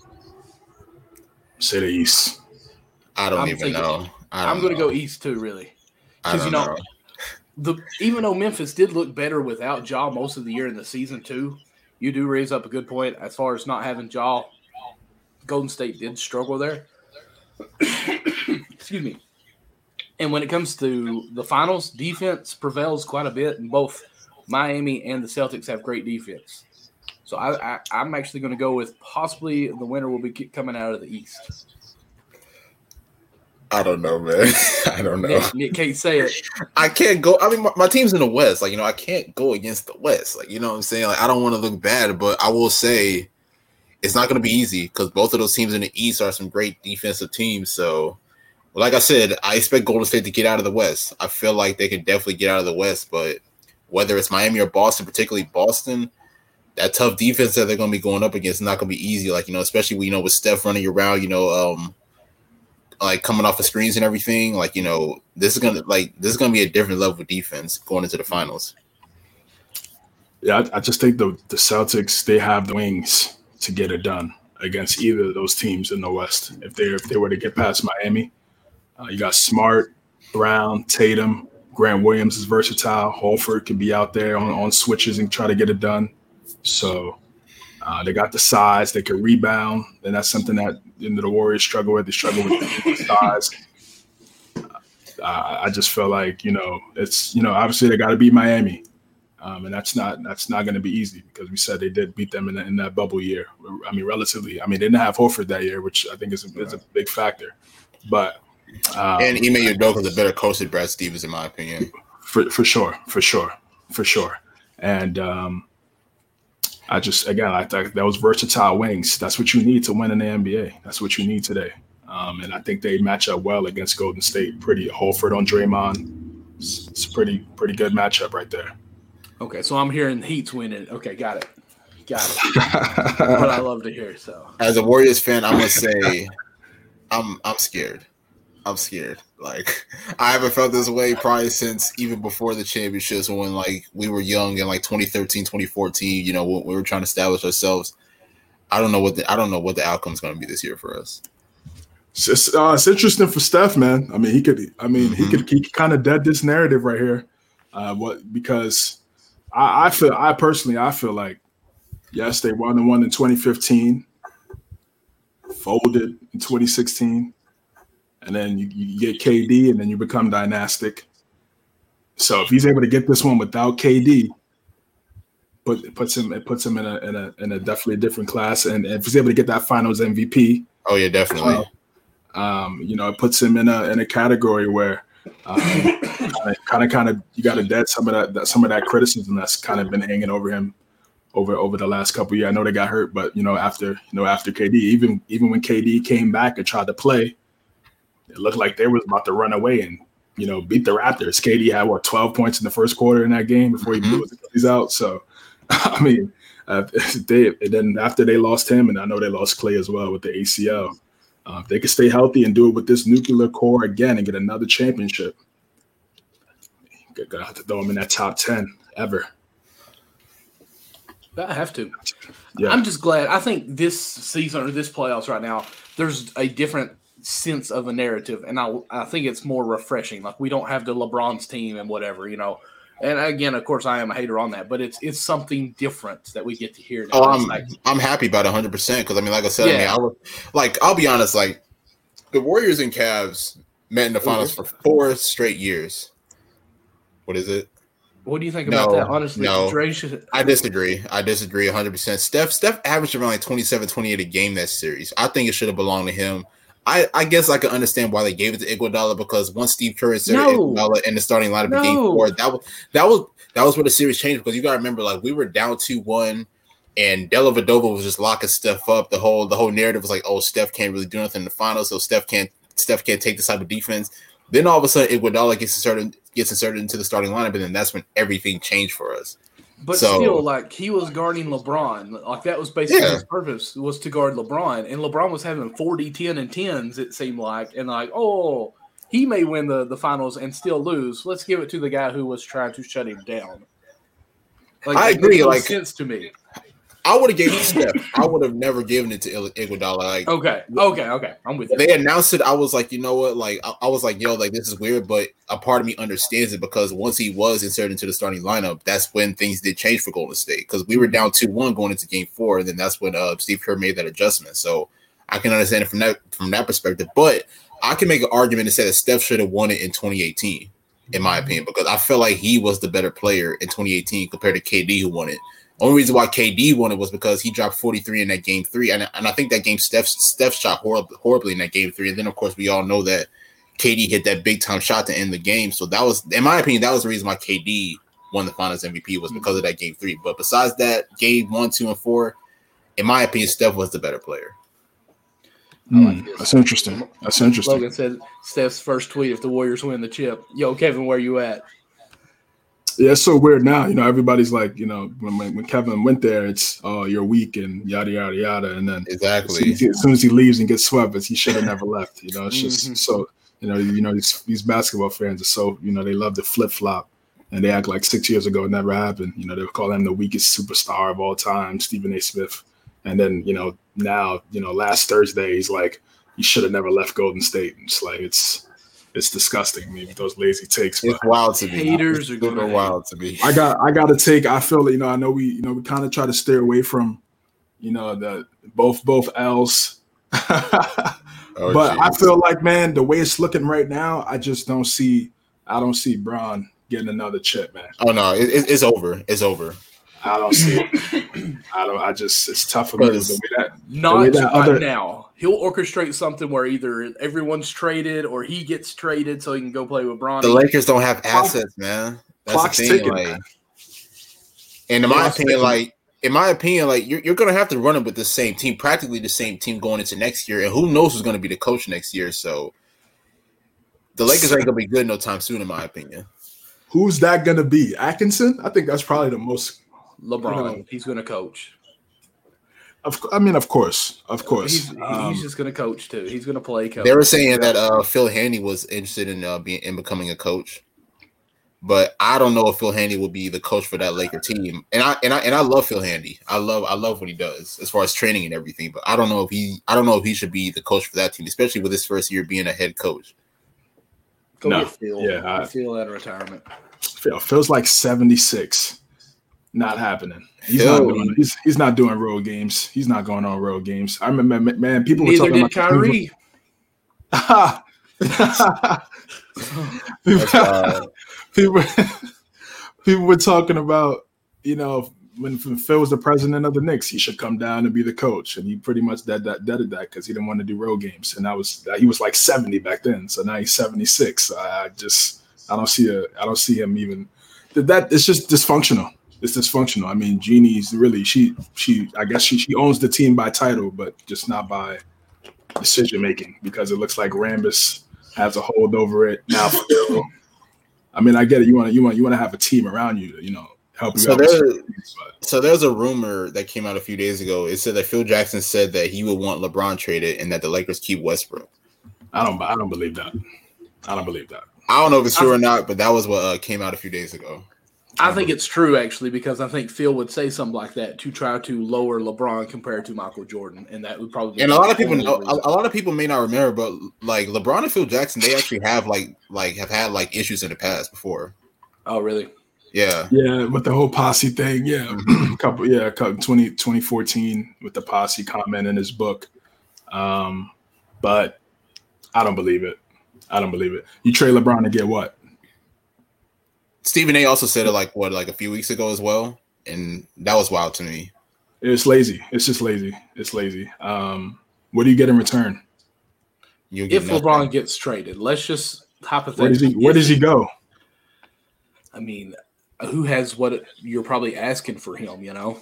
Speaker 3: Say the East.
Speaker 2: I don't
Speaker 1: I'm
Speaker 2: even
Speaker 1: thinking-
Speaker 2: know. I don't
Speaker 1: I'm going to go East too, really.
Speaker 2: I
Speaker 1: 'cause,
Speaker 2: don't
Speaker 1: you know,
Speaker 2: know.
Speaker 1: The even though Memphis did look better without Ja most of the year in the season too, you do raise up a good point as far as not having Ja. Golden State did struggle there. Excuse me. And when it comes to the finals, defense prevails quite a bit, and both Miami and the Celtics have great defense. So I, I, I'm actually going to go with possibly the winner will be coming out of the East.
Speaker 2: I don't know, man. I don't know.
Speaker 1: Nick, Nick can't say it.
Speaker 2: I can't go. I mean, my, my team's in the West. Like, you know, I can't go against the West. Like, you know what I'm saying? Like, I don't want to look bad, but I will say it's not going to be easy because both of those teams in the East are some great defensive teams. So, like I said, I expect Golden State to get out of the West. I feel like they can definitely get out of the West, but whether it's Miami or Boston, particularly Boston, that tough defense that they're going to be going up against not going to be easy. Like, you know, especially, you know, with Steph running around, you know, um, like coming off the screens and everything, like you know, this is gonna like this is gonna be a different level of defense going into the finals.
Speaker 3: Yeah, I, I just think the the Celtics they have the wings to get it done against either of those teams in the West. If they if they were to get past Miami, uh, you got Smart, Brown, Tatum, Grant Williams is versatile. Horford could be out there on, on switches and try to get it done. So uh, they got the size. They can rebound, and that's something that you know, the Warriors struggle with. They struggle with the size. Uh, I just feel like you know it's you know obviously they got to beat Miami. Um, and that's not that's not going to be easy because we said they did beat them in, the, in that bubble year. I mean, relatively. I mean, they didn't have Horford that year, which I think is a, is a big factor. But um,
Speaker 2: and Ime Udoka is a better coach than Brad Stevens, in my opinion.
Speaker 3: for for sure, for sure, for sure. And um, I just again, I thought that was versatile wings. That's what you need to win in the NBA. That's what you need today. Um, and I think they match up well against Golden State. Pretty Horford on Draymond. It's, it's a pretty pretty good matchup right there.
Speaker 1: Okay, so I'm hearing the Heat's winning. Okay, got it. Got it. what I love to hear. So
Speaker 2: As a Warriors fan, I'm gonna say, I'm I'm scared. I'm scared. Like I haven't felt this way probably since even before the championships when like we were young in like 2013, 2014. You know, when we were trying to establish ourselves. I don't know what the I don't know what the outcome's going to be this year for us.
Speaker 3: It's, uh, it's interesting for Steph, man. I mean, he could. I mean, he could. He kind of dead this narrative right here. Uh, what because I, I feel. I personally, I feel like yes, they won the one in 2015, folded in 2016, and then you, you get KD, and then you become dynastic. So if he's able to get this one without KD, but it puts him it puts him in a in a in a definitely different class. And if he's able to get that Finals MVP,
Speaker 2: Oh yeah, definitely.
Speaker 3: um, you know, it puts him in a in a category where kind of, kind of, you got to dead some of that, that, some of that criticism that's kind of been hanging over him over over the last couple years. I know they got hurt, but you know, after you know, after KD, even even when KD came back and tried to play, it looked like they was about to run away and you know beat the Raptors. KD had what twelve points in the first quarter in that game before he blew his Achilles out. So, I mean, uh, they and then after they lost him, and I know they lost Klay as well with the ACL. Uh, if they could stay healthy and do it with this nuclear core again and get another championship, gonna have to throw them in that top ten ever.
Speaker 1: I have to. Yeah. I'm just glad. I think this season or this playoffs right now, there's a different sense of a narrative, and I I think it's more refreshing. Like we don't have the LeBron's team and whatever, you know. And again, of course, I am a hater on that, but it's it's something different that we get to hear. Now.
Speaker 2: Oh, I'm like, I'm happy about 100 percent because I mean, like I said, yeah. I mean, I was like, I'll be honest, like the Warriors and Cavs met in the finals mm-hmm. for four straight years. What is it?
Speaker 1: What do you think about that? Honestly,
Speaker 2: no. I disagree. I disagree 100%. Steph Steph averaged around like 27, 28 a game that series. I think it should have belonged to him. I, I guess I can understand why they gave it to Iguodala because once Steve Kerr inserted no. Iguodala in the starting lineup no. in game four, that was that was that was where the series changed because you got to remember like we were down two one, and Dellavedova was just locking Steph up. The whole the whole narrative was like, oh, Steph can't really do nothing in the finals, so Steph can't Steph can't take this type of defense. Then all of a sudden, Iguodala gets inserted gets inserted into the starting lineup, and then that's when everything changed for us.
Speaker 1: But so, still, like he was guarding LeBron. Like that was basically yeah. his purpose was to guard LeBron, and LeBron was having 40, 10, and tens. It seemed like, and like, oh, he may win the the finals and still lose. Let's give it to the guy who was trying to shut him down.
Speaker 2: Like, I agree. Like
Speaker 1: sense to me.
Speaker 2: I would have given it to Steph. I would have never given it to Iguodala. Like,
Speaker 1: okay, okay, okay. I'm with you.
Speaker 2: They announced it. I was like, you know what? Like, I, I, was like, yo, like this is weird, but a part of me understands it because once he was inserted into the starting lineup, that's when things did change for Golden State because we were down two one going into Game Four, and then that's when uh, Steve Kerr made that adjustment. So I can understand it from that from that perspective. But I can make an argument to say that Steph should have won it in 2018, in my opinion, because I felt like he was the better player in 2018 compared to KD who won it. Only reason why KD won it was because he dropped 43 in that game three. And, and I think that game Steph Steph shot horribly, horribly in that game three. And then of course we all know that KD hit that big time shot to end the game. So that was, in my opinion, that was the reason why KD won the finals MVP was because of that game three. But besides that, game one, two, and four, in my opinion, Steph was the better player.
Speaker 3: Mm, like that's interesting. That's interesting.
Speaker 1: Logan said Steph's first tweet if the Warriors win the chip. Yo, Kevin, where you at?
Speaker 3: Yeah, it's so weird now. You know, everybody's like, you know, when when Kevin went there, it's oh you're weak and yada yada yada, and then
Speaker 2: exactly
Speaker 3: as soon as he, as soon as he leaves and gets swept, he should have never left. You know, it's just mm-hmm. so you know, you know these, these basketball fans are so you know they love to flip flop, and they act like six years ago it never happened. You know, they call him the weakest superstar of all time, Stephen A. Smith, and then you know now you know last Thursday he's like he should have never left Golden State. And It's like it's it's disgusting. Maybe those lazy takes.
Speaker 2: It's wild to me.
Speaker 1: Haters are
Speaker 2: going wild to me.
Speaker 3: I got I got to take. I feel that you know. I know we you know we kind of try to steer away from you know the both both L's. oh, but geez. I feel like man, the way it's looking right now, I just don't see. I don't see Bron getting another chip, man.
Speaker 2: Oh no, it, it's over. It's over.
Speaker 3: I don't see it. I don't. I just it's tough for me. The way that,
Speaker 1: not way that other, now. He'll orchestrate something where either everyone's traded or he gets traded so he can go play with Bron.
Speaker 2: The Lakers don't have assets, man. That's Clock's the thing. Ticking, like, and in my opinion, like in my opinion, like you're, you're gonna have to run it with the same team, practically the same team going into next year, and who knows who's gonna be the coach next year. So the Lakers ain't gonna be good no time soon, in my opinion.
Speaker 3: Who's that gonna be? Atkinson? I think that's probably the most
Speaker 1: LeBron. You know, he's going to coach.
Speaker 3: Of, I mean, of course, of course.
Speaker 1: He's, um, just going to coach too. He's going to play coach.
Speaker 2: They were saying that uh, Phil Handy was interested in uh, being in becoming a coach, but I don't know if Phil Handy will be the coach for that Laker team. And I and I and I love Phil Handy. I love I love what he does as far as training and everything. But I don't know if he I don't know if he should be the coach for that team, especially with his first year being a head coach.
Speaker 1: Go no. Phil. Yeah, I, Phil at retirement.
Speaker 3: Phil feels like seventy six. Not happening. He's Yo. not doing. He's, he's not doing road games. He's not going on road games. I remember, man. People
Speaker 1: Neither
Speaker 3: were talking
Speaker 1: about Kyrie.
Speaker 3: people, people, people were talking about you know when Phil was the president of the Knicks, he should come down and be the coach, and he pretty much dead that deaded that because he didn't want to do road games, and that was he was like seventy back then, so now he's seventy six. I just I don't see a I don't see him even that. It's just dysfunctional. It's dysfunctional. I mean, Jeanie's really she she I guess she she owns the team by title, but just not by decision making because it looks like Rambis has a hold over it now. I mean, I get it. You want you want you want to have a team around you, you know, help you
Speaker 2: so
Speaker 3: out.
Speaker 2: There, so there's a rumor that came out a few days ago. It said that Phil Jackson said that he would want LeBron traded and that the Lakers keep Westbrook.
Speaker 3: I don't I don't believe that. I don't believe that.
Speaker 2: I don't know if it's true or not, but that was what uh, came out a few days ago.
Speaker 1: I think it's true actually because I think Phil would say something like that to try to lower LeBron compared to Michael Jordan, and that would probably.
Speaker 2: And a lot of people know. A, a, lot of people may not remember, but like LeBron and Phil Jackson, they actually have like like have had like issues in the past before.
Speaker 1: Oh, really?
Speaker 2: Yeah.
Speaker 3: Yeah, with the whole posse thing. Yeah, mm-hmm. couple. Yeah, couple, 20, 2014 with the posse comment in his book. Um, but I don't believe it. I don't believe it. You trade LeBron to get what?
Speaker 2: Stephen A. also said it like what, like a few weeks ago as well, and that was wild to me.
Speaker 3: It's lazy. It's just lazy. It's lazy. Um, what do you get in return?
Speaker 1: You if nothing. LeBron gets traded, let's just hypothetically.
Speaker 3: Where does he, where does he go?
Speaker 1: I mean, who has what you're probably asking for him? You know.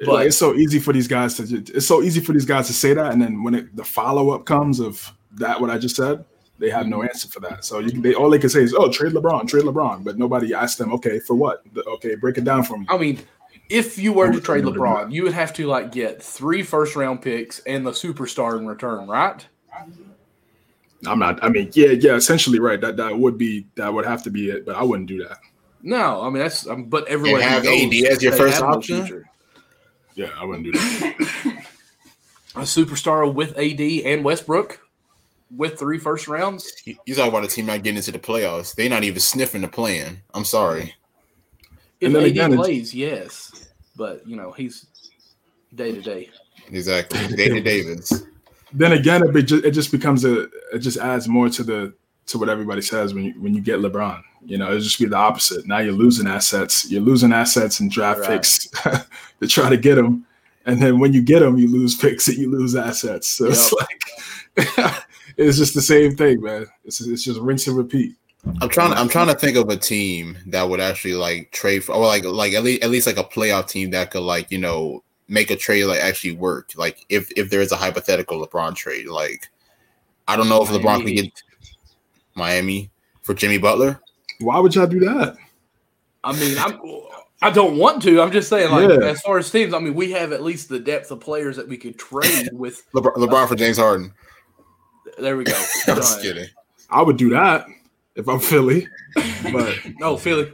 Speaker 3: But like, it's so easy for these guys to. It's so easy for these guys to say that, and then when it, the follow up comes of that, what I just said, they have no answer for that. So you, they all they can say is, "Oh, trade LeBron, trade LeBron," but nobody asked them, "Okay, for what? Okay, break it down for me."
Speaker 1: I mean, if you were to trade LeBron, you would have to like get three first round picks and the superstar in return, right?
Speaker 3: I'm not. I mean, yeah, yeah, essentially, right. That that would be that would have to be it, but I wouldn't do that.
Speaker 1: No, I mean that's. Um, but everyone
Speaker 2: have AD as your first option.
Speaker 3: Yeah, I wouldn't do that.
Speaker 1: a superstar with AD and Westbrook with three first rounds.
Speaker 2: You, you talk about a team not getting into the playoffs. They're not even sniffing the plan. I'm sorry.
Speaker 1: If AD again, plays, yes, but you know he's day to day.
Speaker 2: Exactly, day to Davis.
Speaker 3: Then again, it just, it just becomes a it just adds more to the to what everybody says when you when you get LeBron. You know, it just be the opposite. Now you're losing assets. You're losing assets and draft right. picks to try to get them, and then when you get them, you lose picks and you lose assets. So yep. it's like it's just the same thing, man. It's it's just rinse and repeat.
Speaker 2: I'm trying. I'm trying to think of a team that would actually like trade for, or like like at least at least like a playoff team that could like you know make a trade like actually work. Like if if there is a hypothetical LeBron trade, like I don't know if Miami. LeBron could get Miami for Jimmy Butler.
Speaker 3: Why would y'all do that?
Speaker 1: I mean, I'm. I don't want to. I'm just saying, like, yeah. as far as teams, I mean, we have at least the depth of players that we could trade with.
Speaker 2: LeBron, LeBron for James Harden.
Speaker 1: There we go.
Speaker 2: I'm just kidding.
Speaker 3: I would do that if I'm Philly, but
Speaker 1: no Philly.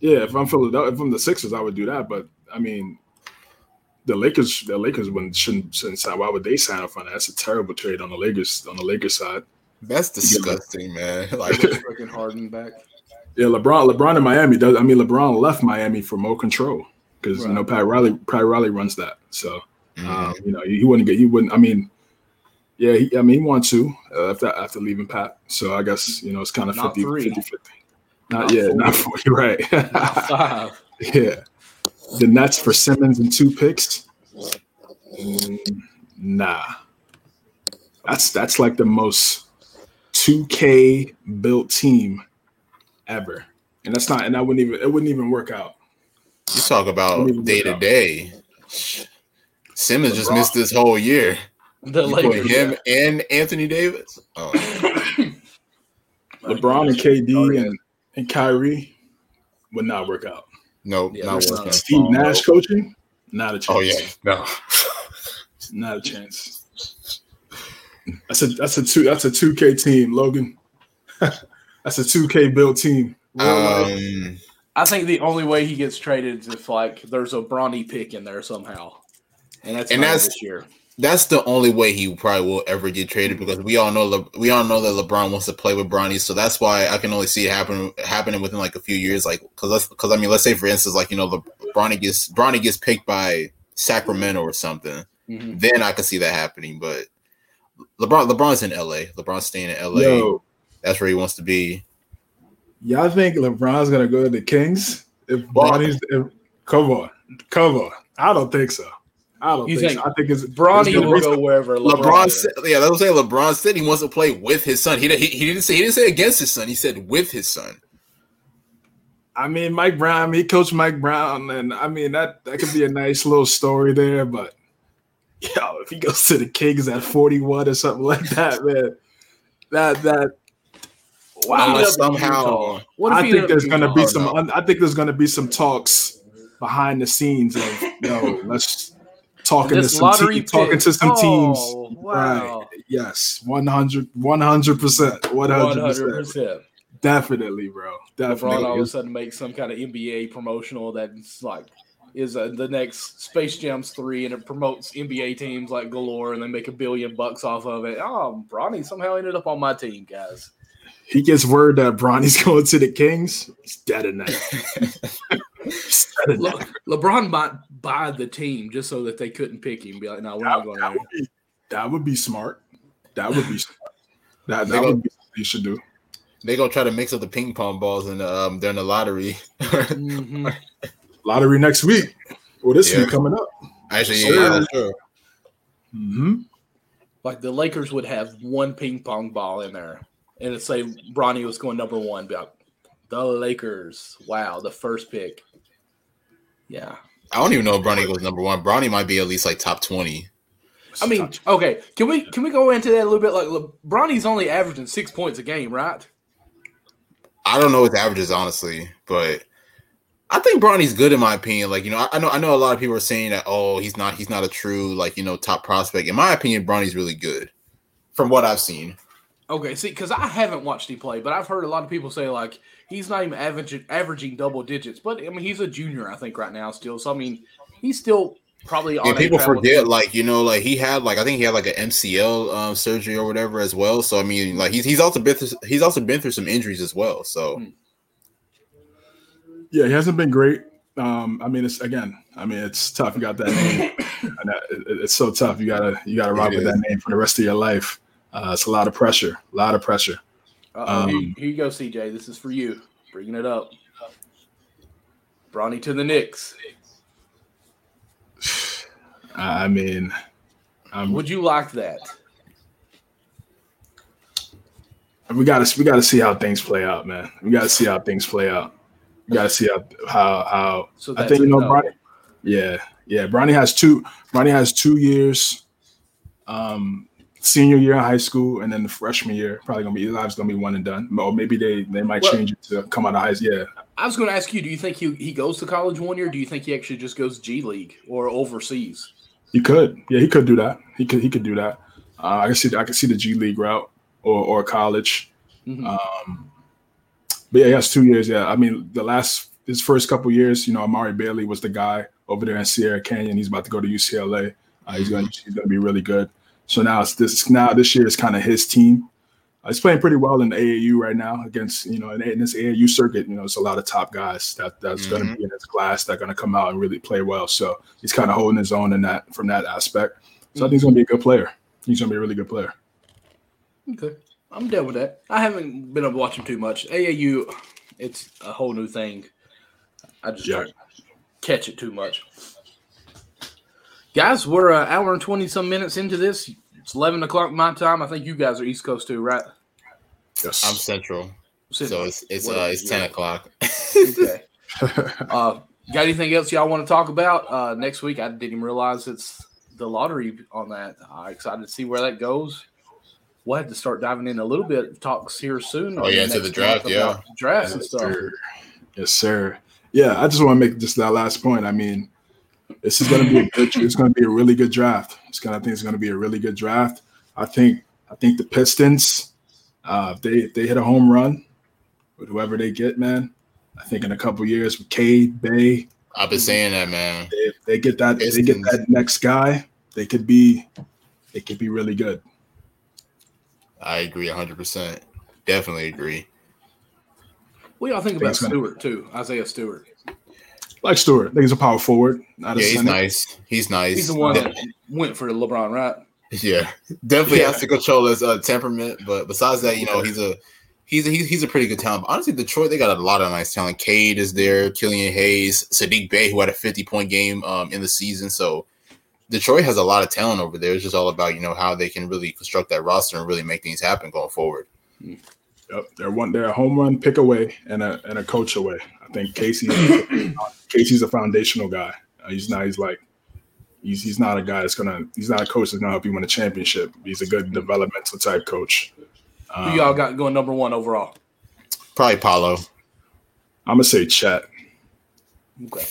Speaker 3: Yeah, if I'm Philadelphia, if I'm the Sixers, I would do that. But I mean, the Lakers, the Lakers wouldn't shouldn't, shouldn't sign. Why would they sign up on that? That's a terrible trade on the Lakers on the Lakers side.
Speaker 2: That's disgusting, man. Like
Speaker 1: freaking Harden back.
Speaker 3: Yeah, LeBron, LeBron in Miami does. I mean, LeBron left Miami for more control because right. you know Pat Riley, Pat Riley runs that. So mm-hmm. um, you know he, he wouldn't get. He wouldn't. I mean, yeah, he, I mean, he won two uh, after after leaving Pat. So I guess you know it's kind of 50, 50 50 Not, not yet, four. not four. You're right. not five. yeah, the Nets for Simmons and two picks. Mm, nah, that's that's like the most 2K built team ever, and that's not. And I wouldn't even. It wouldn't even work out.
Speaker 2: You talk about day to day. Simmons just missed this whole year. The you Lakers, him yeah. and Anthony Davis. Oh.
Speaker 3: LeBron and KD and, and Kyrie would not work out.
Speaker 2: No, yeah, not working.
Speaker 3: Steve Nash coaching, not a chance.
Speaker 2: Oh yeah, no,
Speaker 3: not a chance. That's a that's a two that's a two K team, Logan. that's a two K built team.
Speaker 1: Um, I think the only way he gets traded is if like there's a Bronny pick in there somehow, and that's and that's this year
Speaker 2: that's the only way he probably will ever get traded because we all know Le- we all know that LeBron wants to play with Bronny, so that's why I can only see it happen happening within like a few years. Like, because because I mean, let's say for instance, like you know, Le- Bronny gets Bronny gets picked by Sacramento or something, mm-hmm. then I could see that happening. But LeBron LeBron's in LA. LeBron's staying in LA. Yo, that's where he wants to be.
Speaker 3: Y'all think LeBron's gonna go to the Kings if Bronny's? If, come on, cover. I don't think so. I don't
Speaker 1: You
Speaker 3: think,
Speaker 1: think
Speaker 3: so. I think it's
Speaker 1: Bronny
Speaker 3: it's gonna
Speaker 1: will go wherever LeBron.
Speaker 2: LeBron, said, yeah, that was saying LeBron said he wants to play with his son. He, he he didn't say he didn't say against his son. He said with his son.
Speaker 3: I mean, Mike Brown, he coached Mike Brown, and I mean that that could be a nice little story there. But yo, if he goes to the Kings at forty one or something like that, man, that that wow.
Speaker 2: Unless
Speaker 1: What if he ended up in
Speaker 2: somehow-
Speaker 1: What if
Speaker 3: I think there's gonna be some. un- I think there's gonna be some talks behind the scenes of yo, let's talking to some
Speaker 1: lottery
Speaker 3: te- talking to some
Speaker 1: Oh,
Speaker 3: teams.
Speaker 1: wow.
Speaker 3: Right. Yes, 100 percent, one hundred
Speaker 1: 100%.
Speaker 3: definitely, bro.
Speaker 1: LeBron all of a sudden makes some kind of NBA promotional that's like is uh, the next Space Jams three, and it promotes NBA teams like galore, and they make a billion bucks off of it. Oh, Bronny somehow ended up on my team, guys.
Speaker 3: He gets word that Bronny's going to the Kings. He's dead in that. He's
Speaker 1: Le- LeBron might buy the team just so that they couldn't pick him. Be like, no, we're not going
Speaker 3: That would be that would be smart. That would be smart. That
Speaker 2: They
Speaker 3: that would be something you should do.
Speaker 2: They gonna try to mix up the ping pong balls and um during the lottery.
Speaker 1: Mhm.
Speaker 3: Lottery next week. Well, this
Speaker 2: Yeah.
Speaker 3: week coming up.
Speaker 2: Actually,
Speaker 3: Sure.
Speaker 2: yeah, that's true.
Speaker 3: hmm
Speaker 1: Like the Lakers would have one ping pong ball in there, and it'd say Bronny was going number one. Be like, the Lakers. Wow, the first pick. Yeah.
Speaker 2: I don't even know if Bronny goes number one. Bronny might be at least like top twenty.
Speaker 1: I mean, okay, can we can we go into that a little bit? Like, Le- Bronny's only averaging six points a game, right?
Speaker 2: I don't know what the average is honestly, but I think Bronny's good in my opinion. Like you know, I, I know I know a lot of people are saying that oh he's not he's not a true like you know top prospect. In my opinion, Bronny's really good from what I've seen.
Speaker 1: Okay, see, because I haven't watched him play, but I've heard a lot of people say like he's not even averaging averaging double digits. But I mean, he's a junior, I think, right now still. So I mean, he's still probably on.
Speaker 2: Yeah, people
Speaker 1: travel
Speaker 2: forget like you know like he had like I think he had like an MCL um, surgery or whatever as well. So I mean like he's he's also been through, he's also been through some injuries as well. So
Speaker 1: Hmm.
Speaker 3: Yeah, he hasn't been great. Um, I mean, it's again. I mean, it's tough. You got that name, and that, it- it's so tough. You gotta you gotta rock with that name for the rest of your life. Uh, it's a lot of pressure. A lot of pressure.
Speaker 1: Uh-oh, here,
Speaker 3: Um,
Speaker 1: here you go, CJ. This is for you. Bringing it up. Bronny to the Knicks.
Speaker 3: I mean, I mean, um,
Speaker 1: Would you like that?
Speaker 3: we gotta we gotta see how things play out, man. We gotta see how things play out. We gotta see how how how.
Speaker 1: So
Speaker 3: I think you know. Bronny. Yeah, yeah. Bronny has two. Bronny has two years. Um, senior year in high school, and then the freshman year probably gonna be life's gonna be one and done. Or maybe they they might
Speaker 1: Well-
Speaker 3: change it to come out of high. Yeah,
Speaker 1: I was to ask you: Do you think he he goes to college one year? Do you think he actually just goes G League or overseas?
Speaker 3: he could. Yeah, he could do that. He could he could do that. Uh, I can see I can see the G League route or or college.
Speaker 1: Mhm.
Speaker 3: Um, but yeah, he has two years. Yeah, I mean, the last his first couple years, you know, Amari Bailey was the guy over there in Sierra Canyon. He's about to go to UCLA. Uh, he's going he's going to be really good. So now it's this now this year is kind of his team. Uh, he's playing pretty well in the AAU right now against you know in, in this AAU circuit. You know, it's a lot of top guys that that's going to be in his class that are going to come out and really play well. So he's kind of holding his own in that from that aspect. So I think he's going to be a good player. He's going to be a really good player.
Speaker 1: Okay, I'm down with that. I haven't been able to watch him too much. AAU, it's a whole new thing. I just
Speaker 3: Yeah.
Speaker 1: don't catch it too much. Guys, we're an hour and twenty some minutes into this. It's eleven o'clock my time. I think you guys are East Coast too, right?
Speaker 3: Yes.
Speaker 2: I'm central, Central. so it's it's uh it's ten o'clock.
Speaker 1: Okay. Uh, got anything else y'all want to talk about uh, next week? I didn't even realize it's the lottery on that. Uh, excited to see where that goes. We'll have to start diving in a little bit of talks here soon.
Speaker 2: Oh, yeah, into the draft, yeah.
Speaker 1: about drafts and stuff.
Speaker 3: sir. Yes, sir. Yeah, I just want to make just that last point. I mean, this is going to be a good. It's going to be a really good draft. It's going. I think it's going to be a really good draft. I think. I think the Pistons, uh, if they if they hit a home run with whoever they get, man. I think in a couple years with Cade Bey,
Speaker 2: I've been saying that, man.
Speaker 3: if they get that, if they get that next guy, they could be, they could be really good.
Speaker 2: I agree hundred percent. Definitely agree.
Speaker 1: What do y'all think about
Speaker 3: Thanks.
Speaker 1: Stewart too? Isaiah Stewart.
Speaker 3: Like Stewart, I think he's a power forward. Not a
Speaker 2: Yeah, he's
Speaker 3: center.
Speaker 2: nice. He's nice.
Speaker 1: He's the one that went for the LeBron, right?
Speaker 2: Yeah, definitely
Speaker 3: Yeah.
Speaker 2: has to control his uh, temperament. But besides that, you know, he's a he's a, he's, he's a pretty good talent. But honestly, Detroit they got a lot of nice talent. Cade is there, Killian Hayes, Sadiq Bey, who had a 50 point game um, in the season. So Detroit has a lot of talent over there. It's just all about you know how they can really construct that roster and really make things happen going forward.
Speaker 3: Yep, they're one. They're a home run pick away and a and a coach away. I think Casey Casey's a foundational guy. Uh, he's not. He's like he's he's not a guy that's gonna. He's not a coach that's gonna help you win a championship. He's a good developmental type coach.
Speaker 1: Who y'all got going number one overall?
Speaker 2: Probably Paolo.
Speaker 3: I'm gonna say Chet.
Speaker 1: Okay.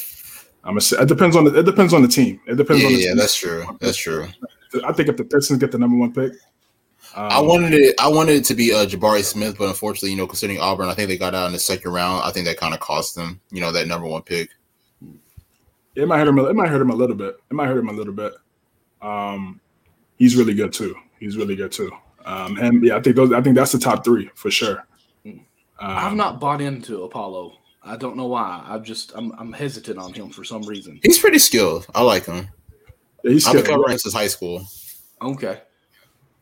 Speaker 3: I'm gonna say it depends on the it depends on the team. It depends
Speaker 2: Yeah,
Speaker 3: on the
Speaker 2: yeah,
Speaker 3: team.
Speaker 2: that's true. That's true.
Speaker 3: I think if the Pistons get the number one pick, um,
Speaker 2: I wanted it. I wanted it to be uh, Jabari Smith, but unfortunately, you know, considering Auburn, I think they got out in the second round. I think that kind of cost them, you know, that number one pick.
Speaker 3: it might hurt him. a- It might hurt him a little bit. It might hurt him a little bit. Um, he's really good too. He's really good too. Um, and yeah, I think those. I think that's the top three for sure.
Speaker 1: I've
Speaker 3: Um,
Speaker 1: not bought into Paolo. I don't know why. I've just I'm I'm hesitant on him for some reason.
Speaker 2: He's pretty skilled. I like him.
Speaker 3: yeah, he's
Speaker 2: I've been
Speaker 3: skilled.
Speaker 2: covering since high school.
Speaker 1: Okay.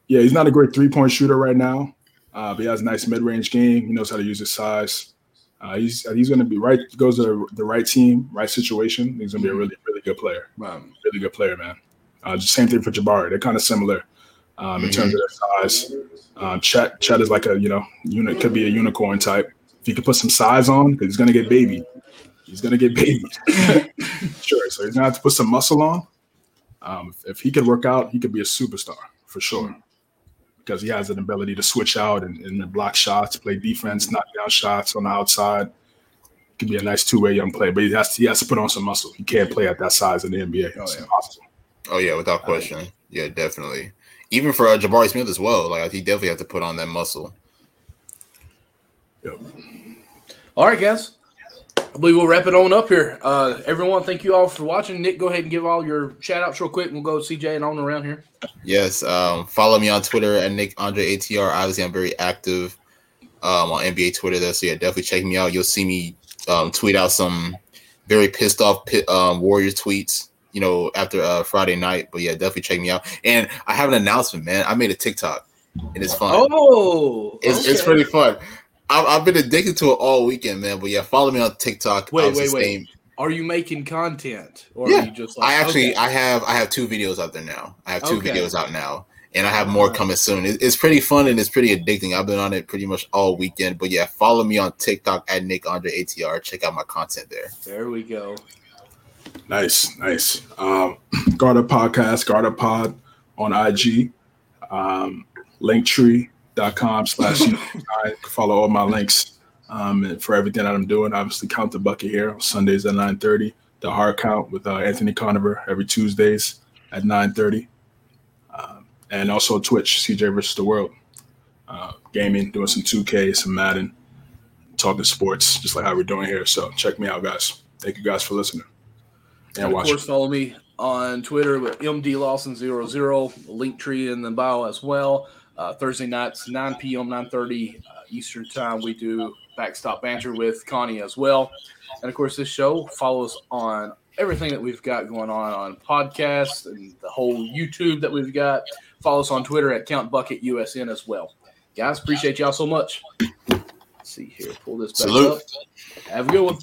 Speaker 3: Yeah, he's not a great three point shooter right now, uh, but he has a nice mid range game. He knows how to use his size. Uh, he's he's going to be right. Goes to the right team, right situation. He's going to be a really really good player.
Speaker 1: Um,
Speaker 3: Really good player, man. Uh, just same thing for Jabari. They're kind of similar um, in terms of their size. Um, Chet Chet is like a you know unit could be a unicorn type. If you could put some size on, because he's going to get baby. He's going to get baby. sure. So he's going to have to put some muscle on. Um, if, if he could work out, he could be a superstar for sure because he has an ability to switch out and, and block shots, play defense, knock down shots on the outside. Could be a nice two way young player, but he has to, he has to put on some muscle. He can't play at that size in the NBA. It's
Speaker 1: yeah.
Speaker 3: impossible.
Speaker 2: Oh yeah, without question. Yeah, definitely. Even for uh, Jabari Smith as well. Like he definitely has to put on that muscle.
Speaker 3: Yep.
Speaker 1: all right, guys. I believe we'll wrap it on up here. Uh, everyone, thank you all for watching. Nick, go ahead and give all your shout outs real quick. and We'll go CJ and on around here.
Speaker 2: Yes. Um, follow me on Twitter at Nick Andre ATR. Obviously, I'm very active um, on NBA Twitter there. So yeah, definitely check me out. You'll see me um, tweet out some very pissed off pit, um, Warriors tweets. You know, after uh, Friday night. But yeah, definitely check me out. And I have an announcement, man. I made a TikTok, and it's fun.
Speaker 1: Oh,
Speaker 2: It's, it's pretty fun. I've, I've been addicted to it all weekend, man. But yeah, follow me on TikTok.
Speaker 1: Wait, wait, wait.
Speaker 2: same-
Speaker 1: Are you making content, or
Speaker 2: Yeah,
Speaker 1: are you just like
Speaker 2: I actually,
Speaker 1: okay.
Speaker 2: I have, I have two videos out there now. I have two
Speaker 1: Okay.
Speaker 2: videos out now, and I have more coming soon. It, it's pretty fun and it's pretty addicting. I've been on it pretty much all weekend. But yeah, follow me on TikTok at Nick Andre ATR. Check out my content there.
Speaker 1: There we go.
Speaker 3: Nice, nice. Um, Garda Podcast, Garda Pod on IG, um, linktree.com slash I follow all my links um, and for everything that I'm doing. Obviously, Count the Bucket here on Sundays at 9.30. The Hard Count with uh, Anthony Conover every Tuesdays at 9.30. Um, and also Twitch, CJ versus the World. Uh, gaming, doing some 2K, some Madden, talking sports, just like how we're doing here. So check me out, guys. Thank you guys for listening.
Speaker 1: And
Speaker 3: And
Speaker 1: of
Speaker 3: watching.
Speaker 1: course, follow me on Twitter with MD Lawson00, link tree in the bio as well. Uh, Thursday nights, 9 p.m., 9.30 uh, Eastern Time, we do Backstop Banter with Connie as well. And of course, this show follows on everything that we've got going on on podcasts and the whole YouTube that we've got. Follow us on Twitter at Count Bucket USN as well. Guys, appreciate y'all so much. Let's see here. Pull this back
Speaker 2: Salute.
Speaker 1: up. Have a good one.